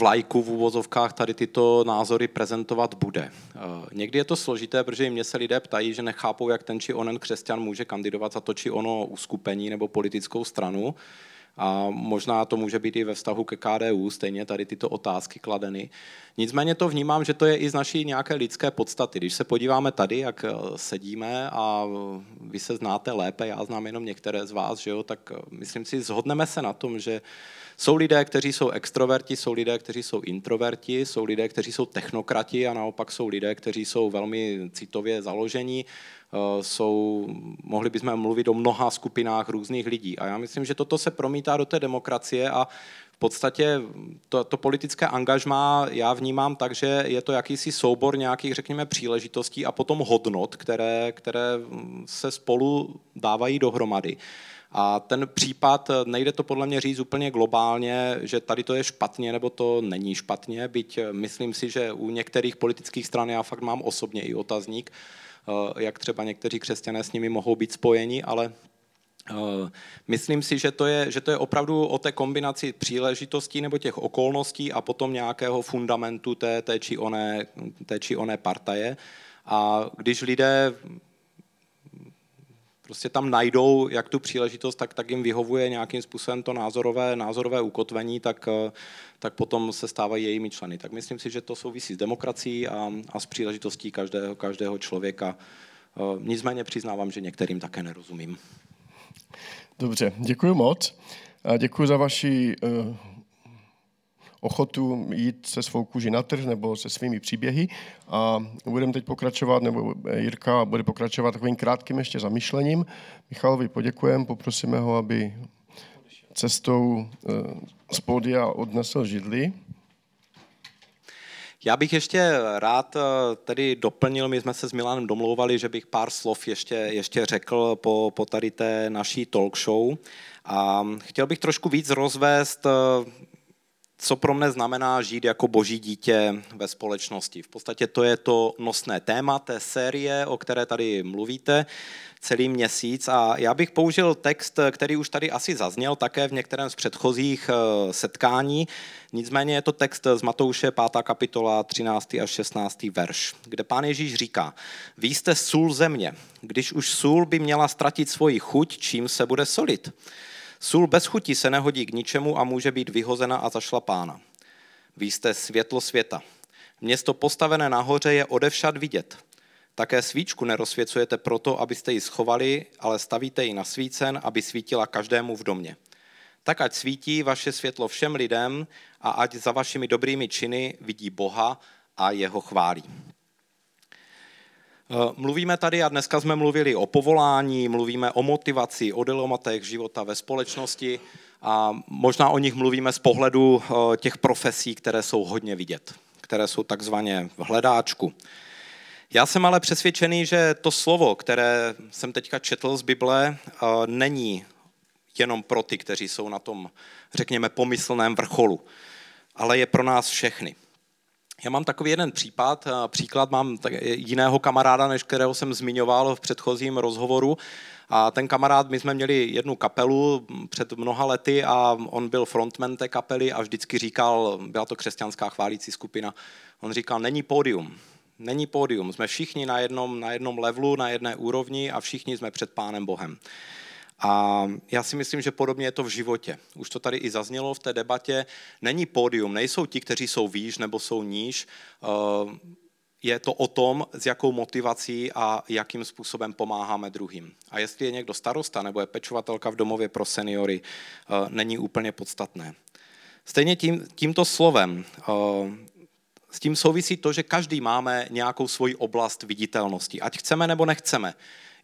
lajku v úvozovkách tady tyto názory prezentovat bude. Eh, někdy je to složité, protože mě se lidé ptají, že nechápou, jak ten či onen křesťan může kandidovat za to či ono uskupení nebo politickou stranu. A možná to může být i ve vztahu ke KDU, stejně tady tyto otázky kladeny. Nicméně to vnímám, že to je i z naší nějaké lidské podstaty. Když se podíváme tady, jak eh, sedíme a vy se znáte lépe, já znám jenom některé z vás, že jo, tak eh, myslím si, zhodneme se na tom, že jsou lidé, kteří jsou extroverti, jsou lidé, kteří jsou introverti, jsou lidé, kteří jsou technokrati a naopak jsou lidé, kteří jsou velmi citově založení. Eh, jsou, mohli bychom mluvit o mnoha skupinách různých lidí. A já myslím, že toto se promítá do té demokracie a v podstatě to, to politické angažmá já vnímám tak, že je to jakýsi soubor nějakých, řekněme, příležitostí a potom hodnot, které, které se spolu dávají dohromady. A ten případ, nejde to podle mě říct úplně globálně, že tady to je špatně nebo to není špatně, byť myslím si, že u některých politických stran já fakt mám osobně i otazník, eh, jak třeba někteří křesťané s nimi mohou být spojeni, ale eh, Myslím si, že to, je, že to je opravdu o té kombinaci příležitostí nebo těch okolností a potom nějakého fundamentu té, té, či, oné, té či oné partaje. A když lidé prostě tam najdou jak tu příležitost, tak, tak jim vyhovuje nějakým způsobem to názorové, názorové ukotvení, tak, eh, tak potom se stávají jejími členy. Tak myslím si, že to souvisí s demokracií a, a s příležitostí každého, každého člověka. Eh, nicméně přiznávám, že některým také nerozumím. Dobře, děkuji moc. A děkuji za vaši uh, ochotu jít se svou kůži na trh nebo se svými příběhy a budeme teď pokračovat, nebo Jirka bude pokračovat takovým krátkým ještě zamýšlením. Michalovi poděkujeme, poprosíme ho, aby cestou eh, z pódia odnesl židli. Já bych ještě rád eh, tedy doplnil, my jsme se s Milanem domlouvali, že bych pár slov ještě, ještě řekl po, po tady té naší talk show. A chtěl bych trošku víc rozvést eh, co pro mne znamená žít jako boží dítě ve společnosti. V podstatě to je to nosné téma té série, o které tady mluvíte celý měsíc. A já bych použil text, který už tady asi zazněl také v některém z předchozích eh, setkání. Nicméně je to text z Matouše 5. kapitola 13. až 16. verš, kde pán Ježíš říká, vy jste sůl země. Když už sůl by měla ztratit svoji chuť, čím se bude solit? Sůl bez chuti se nehodí k ničemu a může být vyhozena a zašlapána. Vy jste světlo světa. Město postavené nahoře je odevšad vidět. Také svíčku nerozsvěcujete proto, abyste ji schovali, ale stavíte ji na svícen, aby svítila každému v domě. Tak ať svítí vaše světlo všem lidem a ať za vašimi dobrými činy vidí Boha a jeho chválí. Eh, mluvíme tady a dneska jsme mluvili o povolání, mluvíme o motivaci, o dilematech života ve společnosti a možná o nich mluvíme z pohledu eh, těch profesí, které jsou hodně vidět, které jsou takzvaně v hledáčku. Já jsem ale přesvědčený, že to slovo, které jsem teďka četl z Bible, eh, není jenom pro ty, kteří jsou na tom, řekněme, pomyslném vrcholu, ale je pro nás všechny. Já mám takový jeden případ, příklad mám jiného kamaráda, než kterého jsem zmiňoval v předchozím rozhovoru. A ten kamarád, my jsme měli jednu kapelu před mnoha lety a on byl frontman té kapely a vždycky říkal, byla to křesťanská chválící skupina, on říkal, není pódium, není pódium, jsme všichni na jednom, na jednom levelu, na jedné úrovni a všichni jsme před Pánem Bohem. A já si myslím, že podobně je to v životě. Už to tady i zaznělo v té debatě. Není pódium, nejsou ti, kteří jsou výš nebo jsou níž. Eh, je to o tom, s jakou motivací a jakým způsobem pomáháme druhým. A jestli je někdo starosta nebo je pečovatelka v domově pro seniory, eh, není úplně podstatné. Stejně tím, tímto slovem eh, s tím souvisí to, že každý máme nějakou svoji oblast viditelnosti, ať chceme nebo nechceme.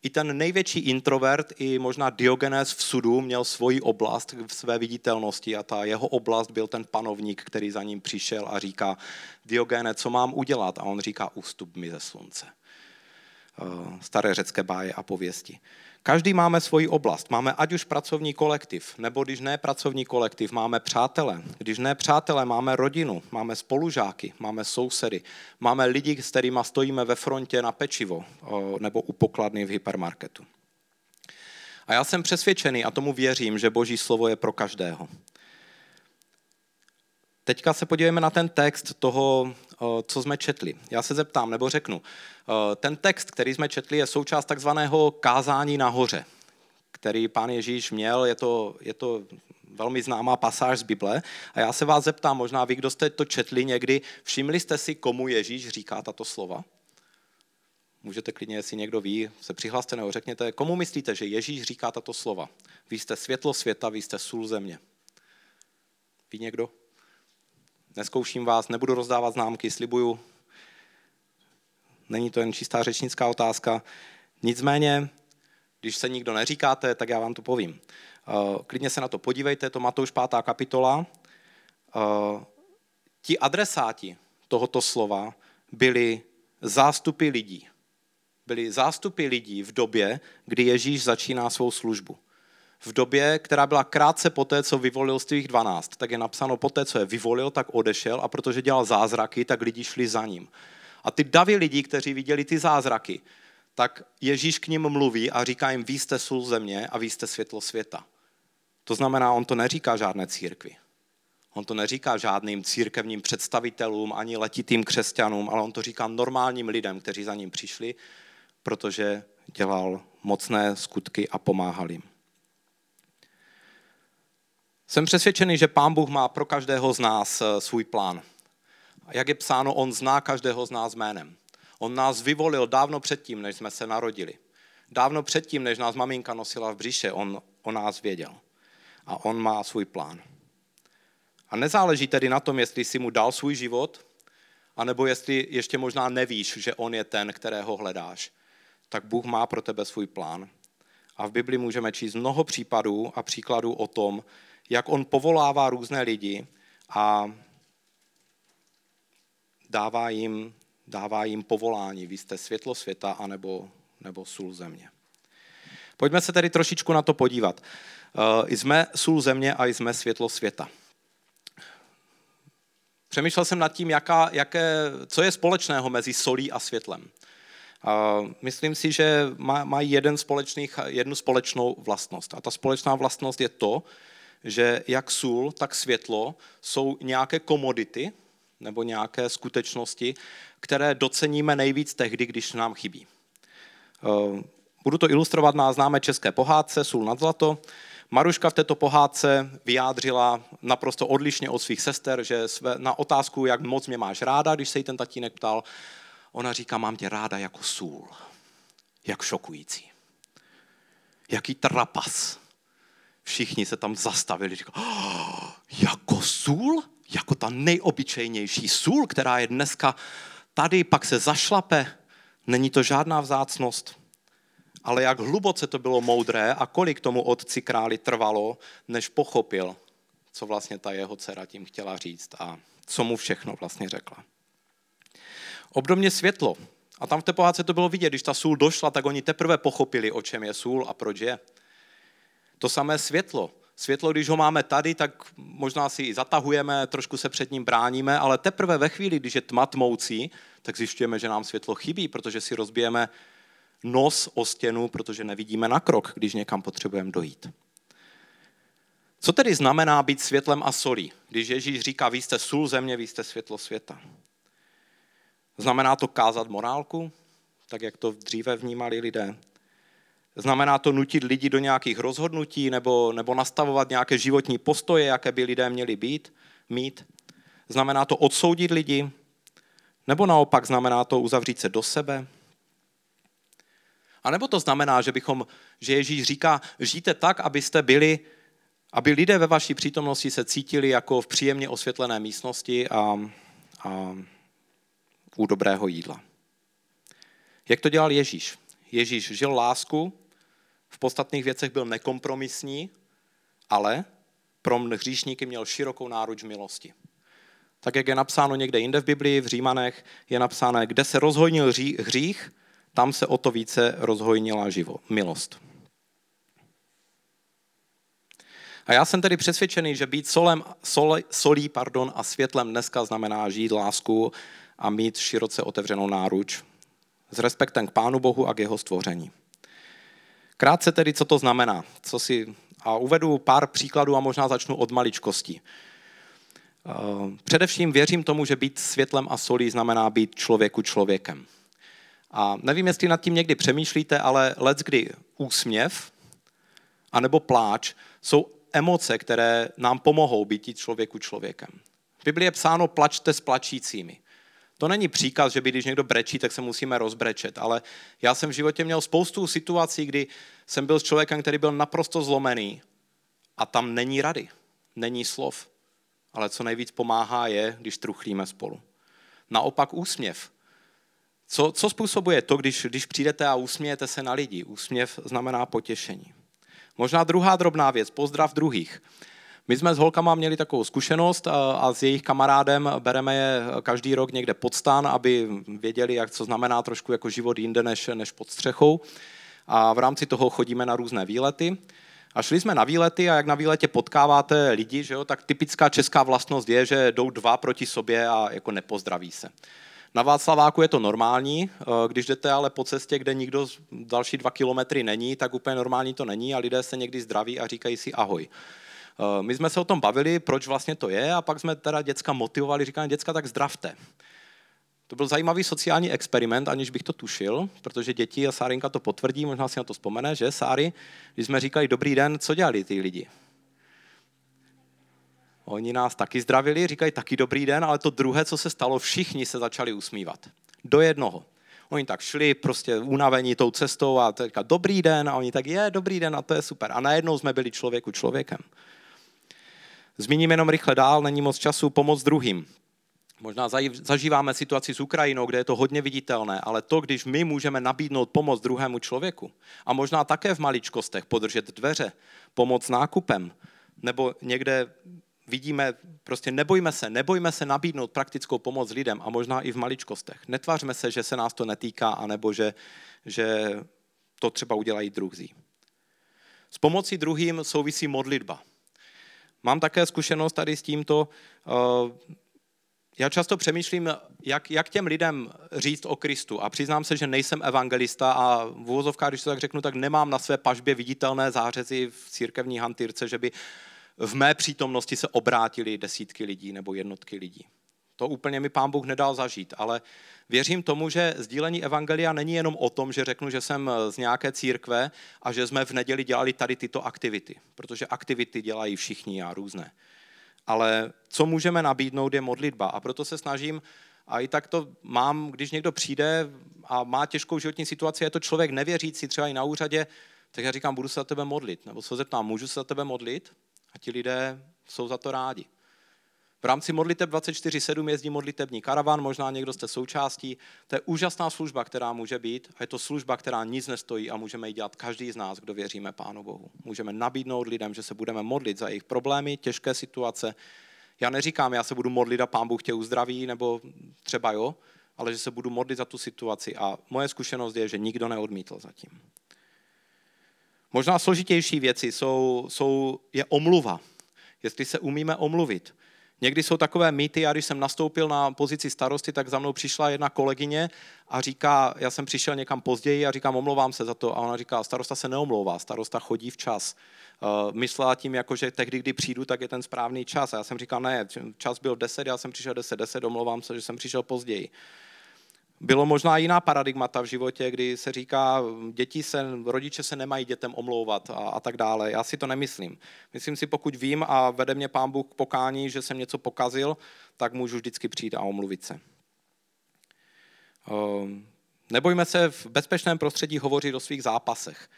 I ten největší introvert, i možná Diogenes v sudu, měl svoji oblast v své viditelnosti a ta jeho oblast byl ten panovník, který za ním přišel a říká, Diogene, co mám udělat? A on říká, ústup mi ze slunce. Eh, staré řecké báje a pověsti. Každý máme svoji oblast. Máme ať už pracovní kolektiv, nebo když ne pracovní kolektiv, máme přátele. Když ne přátele, máme rodinu, máme spolužáky, máme sousedy, máme lidi, s kterými stojíme ve frontě na pečivo nebo u pokladny v hypermarketu. A já jsem přesvědčený a tomu věřím, že Boží slovo je pro každého. Teďka se podívejme na ten text toho, co jsme četli. Já se zeptám, nebo řeknu, ten text, který jsme četli, je součást takzvaného kázání nahoře, který pán Ježíš měl, je to, je to velmi známá pasáž z Bible. A já se vás zeptám, možná vy, kdo jste to četli někdy, všimli jste si, komu Ježíš říká tato slova? Můžete klidně, jestli někdo ví, se přihlaste nebo řekněte, komu myslíte, že Ježíš říká tato slova? Vy jste světlo světa, vy jste sůl země. Ví někdo? Neskouším vás, nebudu rozdávat známky, slibuju. Není to jen čistá řečnická otázka. Nicméně, když se nikdo neříkáte, tak já vám to povím. Eh, klidně se na to podívejte, to Matouš 5. kapitola. uh, ti adresáti tohoto slova byli zástupy lidí. Byli zástupy lidí v době, kdy Ježíš začíná svou službu. V době, která byla krátce poté, co vyvolil z těch 12, tak je napsáno poté, co je vyvolil, tak odešel a protože dělal zázraky, tak lidi šli za ním. A ty davy lidí, kteří viděli ty zázraky, tak Ježíš k ním mluví a říká jim, vy jste sůl země a vy jste světlo světa. To znamená, on to neříká žádné církvi. On to neříká žádným církevním představitelům ani letitým křesťanům, ale on to říká normálním lidem, kteří za ním přišli, protože dělal mocné skutky a pomáhal jim. Jsem přesvědčený, že Pán Bůh má pro každého z nás eh, svůj plán. A jak je psáno, on zná každého z nás jménem. On nás vyvolil dávno předtím, než jsme se narodili. Dávno předtím, než nás maminka nosila v břiše, on o nás věděl. A on má svůj plán. A nezáleží tedy na tom, jestli si mu dal svůj život, anebo jestli ještě možná nevíš, že on je ten, kterého hledáš. Tak Bůh má pro tebe svůj plán. A v Bibli můžeme číst mnoho případů a příkladů o tom, jak on povolává různé lidi a dává jim, dává jim povolání. Vy jste světlo světa anebo, nebo sůl země. Pojďme se tedy trošičku na to podívat. Uh, jsme sůl země a jsme světlo světa. Přemýšlel jsem nad tím, jaká, jaké, co je společného mezi solí a světlem. Uh, myslím si, že mají jeden společných, jednu společnou vlastnost. A ta společná vlastnost je to, že jak sůl, tak světlo jsou nějaké komodity nebo nějaké skutečnosti, které doceníme nejvíc tehdy, když nám chybí. Eh, budu to ilustrovat na známé české pohádce Sůl nad zlato. Maruška v této pohádce vyjádřila naprosto odlišně od svých sester, že na otázku, jak moc mě máš ráda, když se jí ten tatínek ptal, ona říká, mám tě ráda jako sůl. Jak šokující. Jaký trapas všichni se tam zastavili. Říkali, oh, jako sůl? Jako ta nejobyčejnější sůl, která je dneska tady, pak se zašlape. Není to žádná vzácnost. Ale jak hluboce to bylo moudré a kolik tomu otci králi trvalo, než pochopil, co vlastně ta jeho dcera tím chtěla říct a co mu všechno vlastně řekla. Obdobně světlo. A tam v té pohádce to bylo vidět, když ta sůl došla, tak oni teprve pochopili, o čem je sůl a proč je. To samé světlo. Světlo, když ho máme tady, tak možná si i zatahujeme, trošku se před ním bráníme, ale teprve ve chvíli, když je tma tmoucí, tak zjišťujeme, že nám světlo chybí, protože si rozbijeme nos o stěnu, protože nevidíme na krok, když někam potřebujeme dojít. Co tedy znamená být světlem a solí? Když Ježíš říká, vy jste sůl země, vy jste světlo světa. Znamená to kázat morálku, tak jak to dříve vnímali lidé? Znamená to nutit lidi do nějakých rozhodnutí nebo, nebo nastavovat nějaké životní postoje, jaké by lidé měli být, mít. Znamená to odsoudit lidi, nebo naopak znamená to uzavřít se do sebe. A nebo to znamená, že, bychom, že Ježíš říká, žijte tak, abyste byli, aby lidé ve vaší přítomnosti se cítili jako v příjemně osvětlené místnosti a, a u dobrého jídla. Jak to dělal Ježíš? Ježíš žil lásku, v podstatných věcech byl nekompromisní, ale pro hříšníky měl širokou náruč milosti. Tak jak je napsáno někde jinde v Biblii, v Římanech, je napsáno, kde se rozhojnil hřích, tam se o to více rozhojnila živo, milost. A já jsem tedy přesvědčený, že být solem, soli, solí pardon, a světlem dneska znamená žít lásku a mít široce otevřenou náruč s respektem k Pánu Bohu a k jeho stvoření. Krátce tedy, co to znamená. Co si, a uvedu pár příkladů a možná začnu od maličkosti. Eh, především věřím tomu, že být světlem a solí znamená být člověku člověkem. A nevím, jestli nad tím někdy přemýšlíte, ale let kdy úsměv anebo pláč jsou emoce, které nám pomohou být člověku člověkem. V Biblii je psáno plačte s plačícími. To není příkaz, že by když někdo brečí, tak se musíme rozbrečet, ale já jsem v životě měl spoustu situací, kdy jsem byl s člověkem, který byl naprosto zlomený a tam není rady, není slov. Ale co nejvíc pomáhá je, když truchlíme spolu. Naopak úsměv. Co, co způsobuje to, když, když přijdete a usmějete se na lidi? Úsměv znamená potěšení. Možná druhá drobná věc, pozdrav druhých. My jsme s holkama měli takovou zkušenost a s jejich kamarádem bereme je každý rok někde pod stan, aby věděli, jak co znamená trošku jako život jinde než, než pod střechou. A v rámci toho chodíme na různé výlety. A šli jsme na výlety a jak na výletě potkáváte lidi, že jo, tak typická česká vlastnost je, že jdou dva proti sobě a jako nepozdraví se. Na Václaváku je to normální, eh, když jdete ale po cestě, kde nikdo další dva kilometry není, tak úplně normální to není a lidé se někdy zdraví a říkají si ahoj. Eh, my jsme se o tom bavili, proč vlastně to je a pak jsme teda děcka motivovali, říkali, děcka, tak zdravte. To byl zajímavý sociální experiment, aniž bych to tušil, protože děti a Sárinka to potvrdí, možná si na to vzpomene, že Sáry, když jsme říkali dobrý den, co dělali ty lidi? Oni nás taky zdravili, říkají taky dobrý den, ale to druhé, co se stalo, všichni se začali usmívat. Do jednoho. Oni tak šli prostě unavení tou cestou a teďka dobrý den a oni tak je, dobrý den a to je super. A najednou jsme byli člověku člověkem. Zmíním jenom rychle dál, není moc času, pomoc druhým. Možná zažíváme situaci s Ukrajinou, kde je to hodně viditelné, ale to, když my můžeme nabídnout pomoc druhému člověku a možná také v maličkostech podržet dveře, pomoc nákupem, nebo někde vidíme, prostě nebojme se, nebojme se nabídnout praktickou pomoc lidem a možná i v maličkostech. Netvářme se, že se nás to netýká, anebo že, že to třeba udělají druzí. S pomocí druhým souvisí modlitba. Mám také zkušenost tady s tímto. Eh, já často přemýšlím, jak, jak těm lidem říct o Kristu. A přiznám se, že nejsem evangelista a v úvozovkách, když to tak řeknu, tak nemám na své pažbě viditelné zářezy v církevní hantýrce, že by v mé přítomnosti se obrátili desítky lidí nebo jednotky lidí. To úplně mi pán Bůh nedal zažít, ale věřím tomu, že sdílení evangelia není jenom o tom, že řeknu, že jsem z nějaké církve a že jsme v neděli dělali tady tyto aktivity, protože aktivity dělají všichni a různé. Ale co můžeme nabídnout je modlitba a proto se snažím a i tak to mám, když někdo přijde a má těžkou životní situaci, je to člověk nevěřící, třeba i na úřadě, tak já říkám, budu se za tebe modlit. Nebo se zeptám, můžu se za tebe modlit? A ti lidé jsou za to rádi. V rámci modliteb 24.7 jezdí modlitební karavan, možná někdo jste součástí. To je úžasná služba, která může být a je to služba, která nic nestojí a můžeme ji dělat každý z nás, kdo věříme Pánu Bohu. Můžeme nabídnout lidem, že se budeme modlit za jejich problémy, těžké situace. Já neříkám, já se budu modlit a Pán Bůh tě uzdraví, nebo třeba jo, ale že se budu modlit za tu situaci. A moje zkušenost je, že nikdo neodmítl zatím. Možná složitější věci jsou, jsou, je omluva. Jestli se umíme omluvit. Někdy jsou takové mýty, já když jsem nastoupil na pozici starosty, tak za mnou přišla jedna kolegyně a říká, já jsem přišel někam později a říkám, omlouvám se za to. A ona říká, starosta se neomlouvá, starosta chodí včas. Uh, myslela tím, jako, že tehdy, kdy přijdu, tak je ten správný čas. A já jsem říkal, ne, čas byl 10, já jsem přišel 10, 10, omlouvám se, že jsem přišel později. Bylo možná jiná paradigmata v životě, kdy se říká, děti se, rodiče se nemají dětem omlouvat a, a tak dále. Já si to nemyslím. Myslím si, pokud vím a vede mě pán Bůh k pokání, že jsem něco pokazil, tak můžu vždycky přijít a omluvit se. Ehm, nebojme se v bezpečném prostředí hovořit o svých zápasech.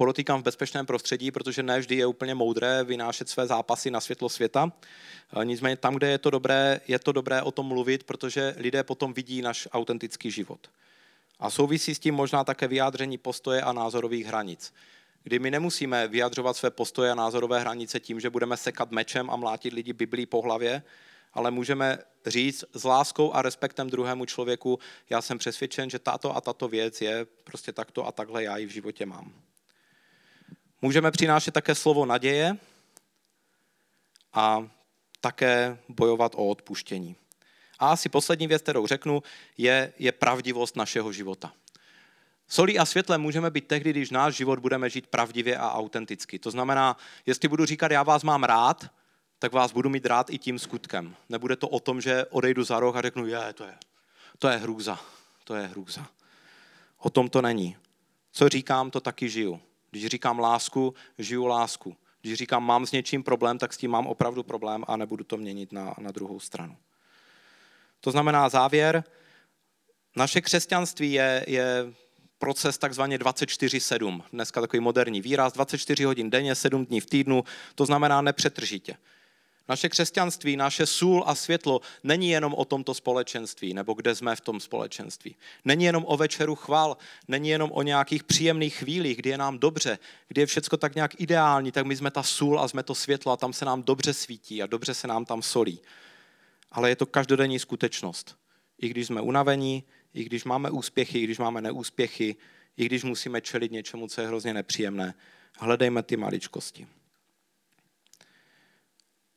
Podotýkám v bezpečném prostředí, protože ne vždy je úplně moudré vynášet své zápasy na světlo světa. Nicméně tam, kde je to dobré, je to dobré o tom mluvit, protože lidé potom vidí náš autentický život. A souvisí s tím možná také vyjádření postoje a názorových hranic. Kdy my nemusíme vyjadřovat své postoje a názorové hranice tím, že budeme sekat mečem a mlátit lidi Biblí po hlavě, ale můžeme říct s láskou a respektem druhému člověku, já jsem přesvědčen, že tato a tato věc je prostě takto a takhle já ji v životě mám. Můžeme přinášet také slovo naděje a také bojovat o odpuštění. A asi poslední věc, kterou řeknu, je, je pravdivost našeho života. Solí a světlem můžeme být tehdy, když náš život budeme žít pravdivě a autenticky. To znamená, jestli budu říkat, já vás mám rád, tak vás budu mít rád i tím skutkem. Nebude to o tom, že odejdu za roh a řeknu, je, to je, to je hrůza, to je hrůza. O tom to není. Co říkám, to taky žiju. Když říkám lásku, žiju lásku. Když říkám, mám s něčím problém, tak s tím mám opravdu problém a nebudu to měnit na, na druhou stranu. To znamená závěr. Naše křesťanství je, je proces takzvaně 24-7. Dneska takový moderní výraz, 24 hodin denně, 7 dní v týdnu, to znamená nepřetržitě. Naše křesťanství, naše sůl a světlo není jenom o tomto společenství, nebo kde jsme v tom společenství. Není jenom o večeru chval, není jenom o nějakých příjemných chvílích, kdy je nám dobře, kdy je všecko tak nějak ideální, tak my jsme ta sůl a jsme to světlo a tam se nám dobře svítí a dobře se nám tam solí. Ale je to každodenní skutečnost. I když jsme unavení, i když máme úspěchy, i když máme neúspěchy, i když musíme čelit něčemu, co je hrozně nepříjemné. Hledejme ty maličkosti.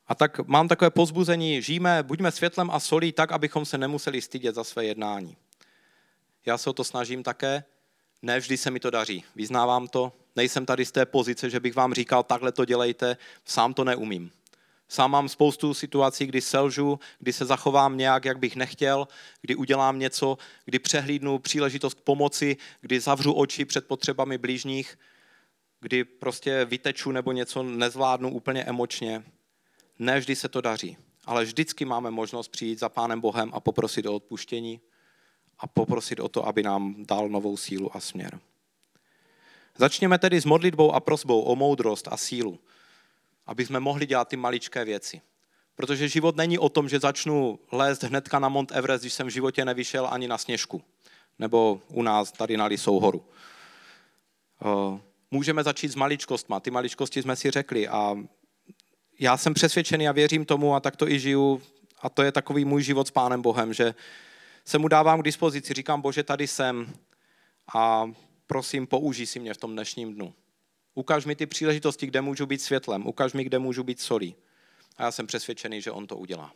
A tak mám takové pozbuzení, žijeme, buďme světlem a solí tak, abychom se nemuseli stydět za své jednání. Já se o to snažím také, ne vždy se mi to daří, vyznávám to, nejsem tady z té pozice, že bych vám říkal, takhle to dělejte, sám to neumím. Sám mám spoustu situací, kdy selžu, kdy se zachovám nějak, jak bych nechtěl, kdy udělám něco, kdy přehlídnu příležitost k pomoci, kdy zavřu oči před potřebami blížních, kdy prostě vyteču nebo něco nezvládnu úplně emočně. Ne vždy se to daří, ale vždycky máme možnost přijít za Pánem Bohem a poprosit o odpuštění a poprosit o to, aby nám dal novou sílu a směr. Začněme tedy s modlitbou a prosbou o moudrost a sílu, aby jsme mohli dělat ty maličké věci. Protože život není o tom, že začnu lézt hnedka na Mont Everest, když jsem v životě nevyšel ani na sněžku. Nebo u nás tady na Lisou horu. Eh, můžeme začít s maličkostma. Ty maličkosti jsme si řekli a já jsem přesvědčený a věřím tomu a tak to i žiju a to je takový můj život s Pánem Bohem, že se mu dávám k dispozici, říkám, Bože, tady jsem a prosím, použij si mě v tom dnešním dnu. Ukaž mi ty příležitosti, kde můžu být světlem, ukaž mi, kde můžu být solí. A já jsem přesvědčený, že on to udělá.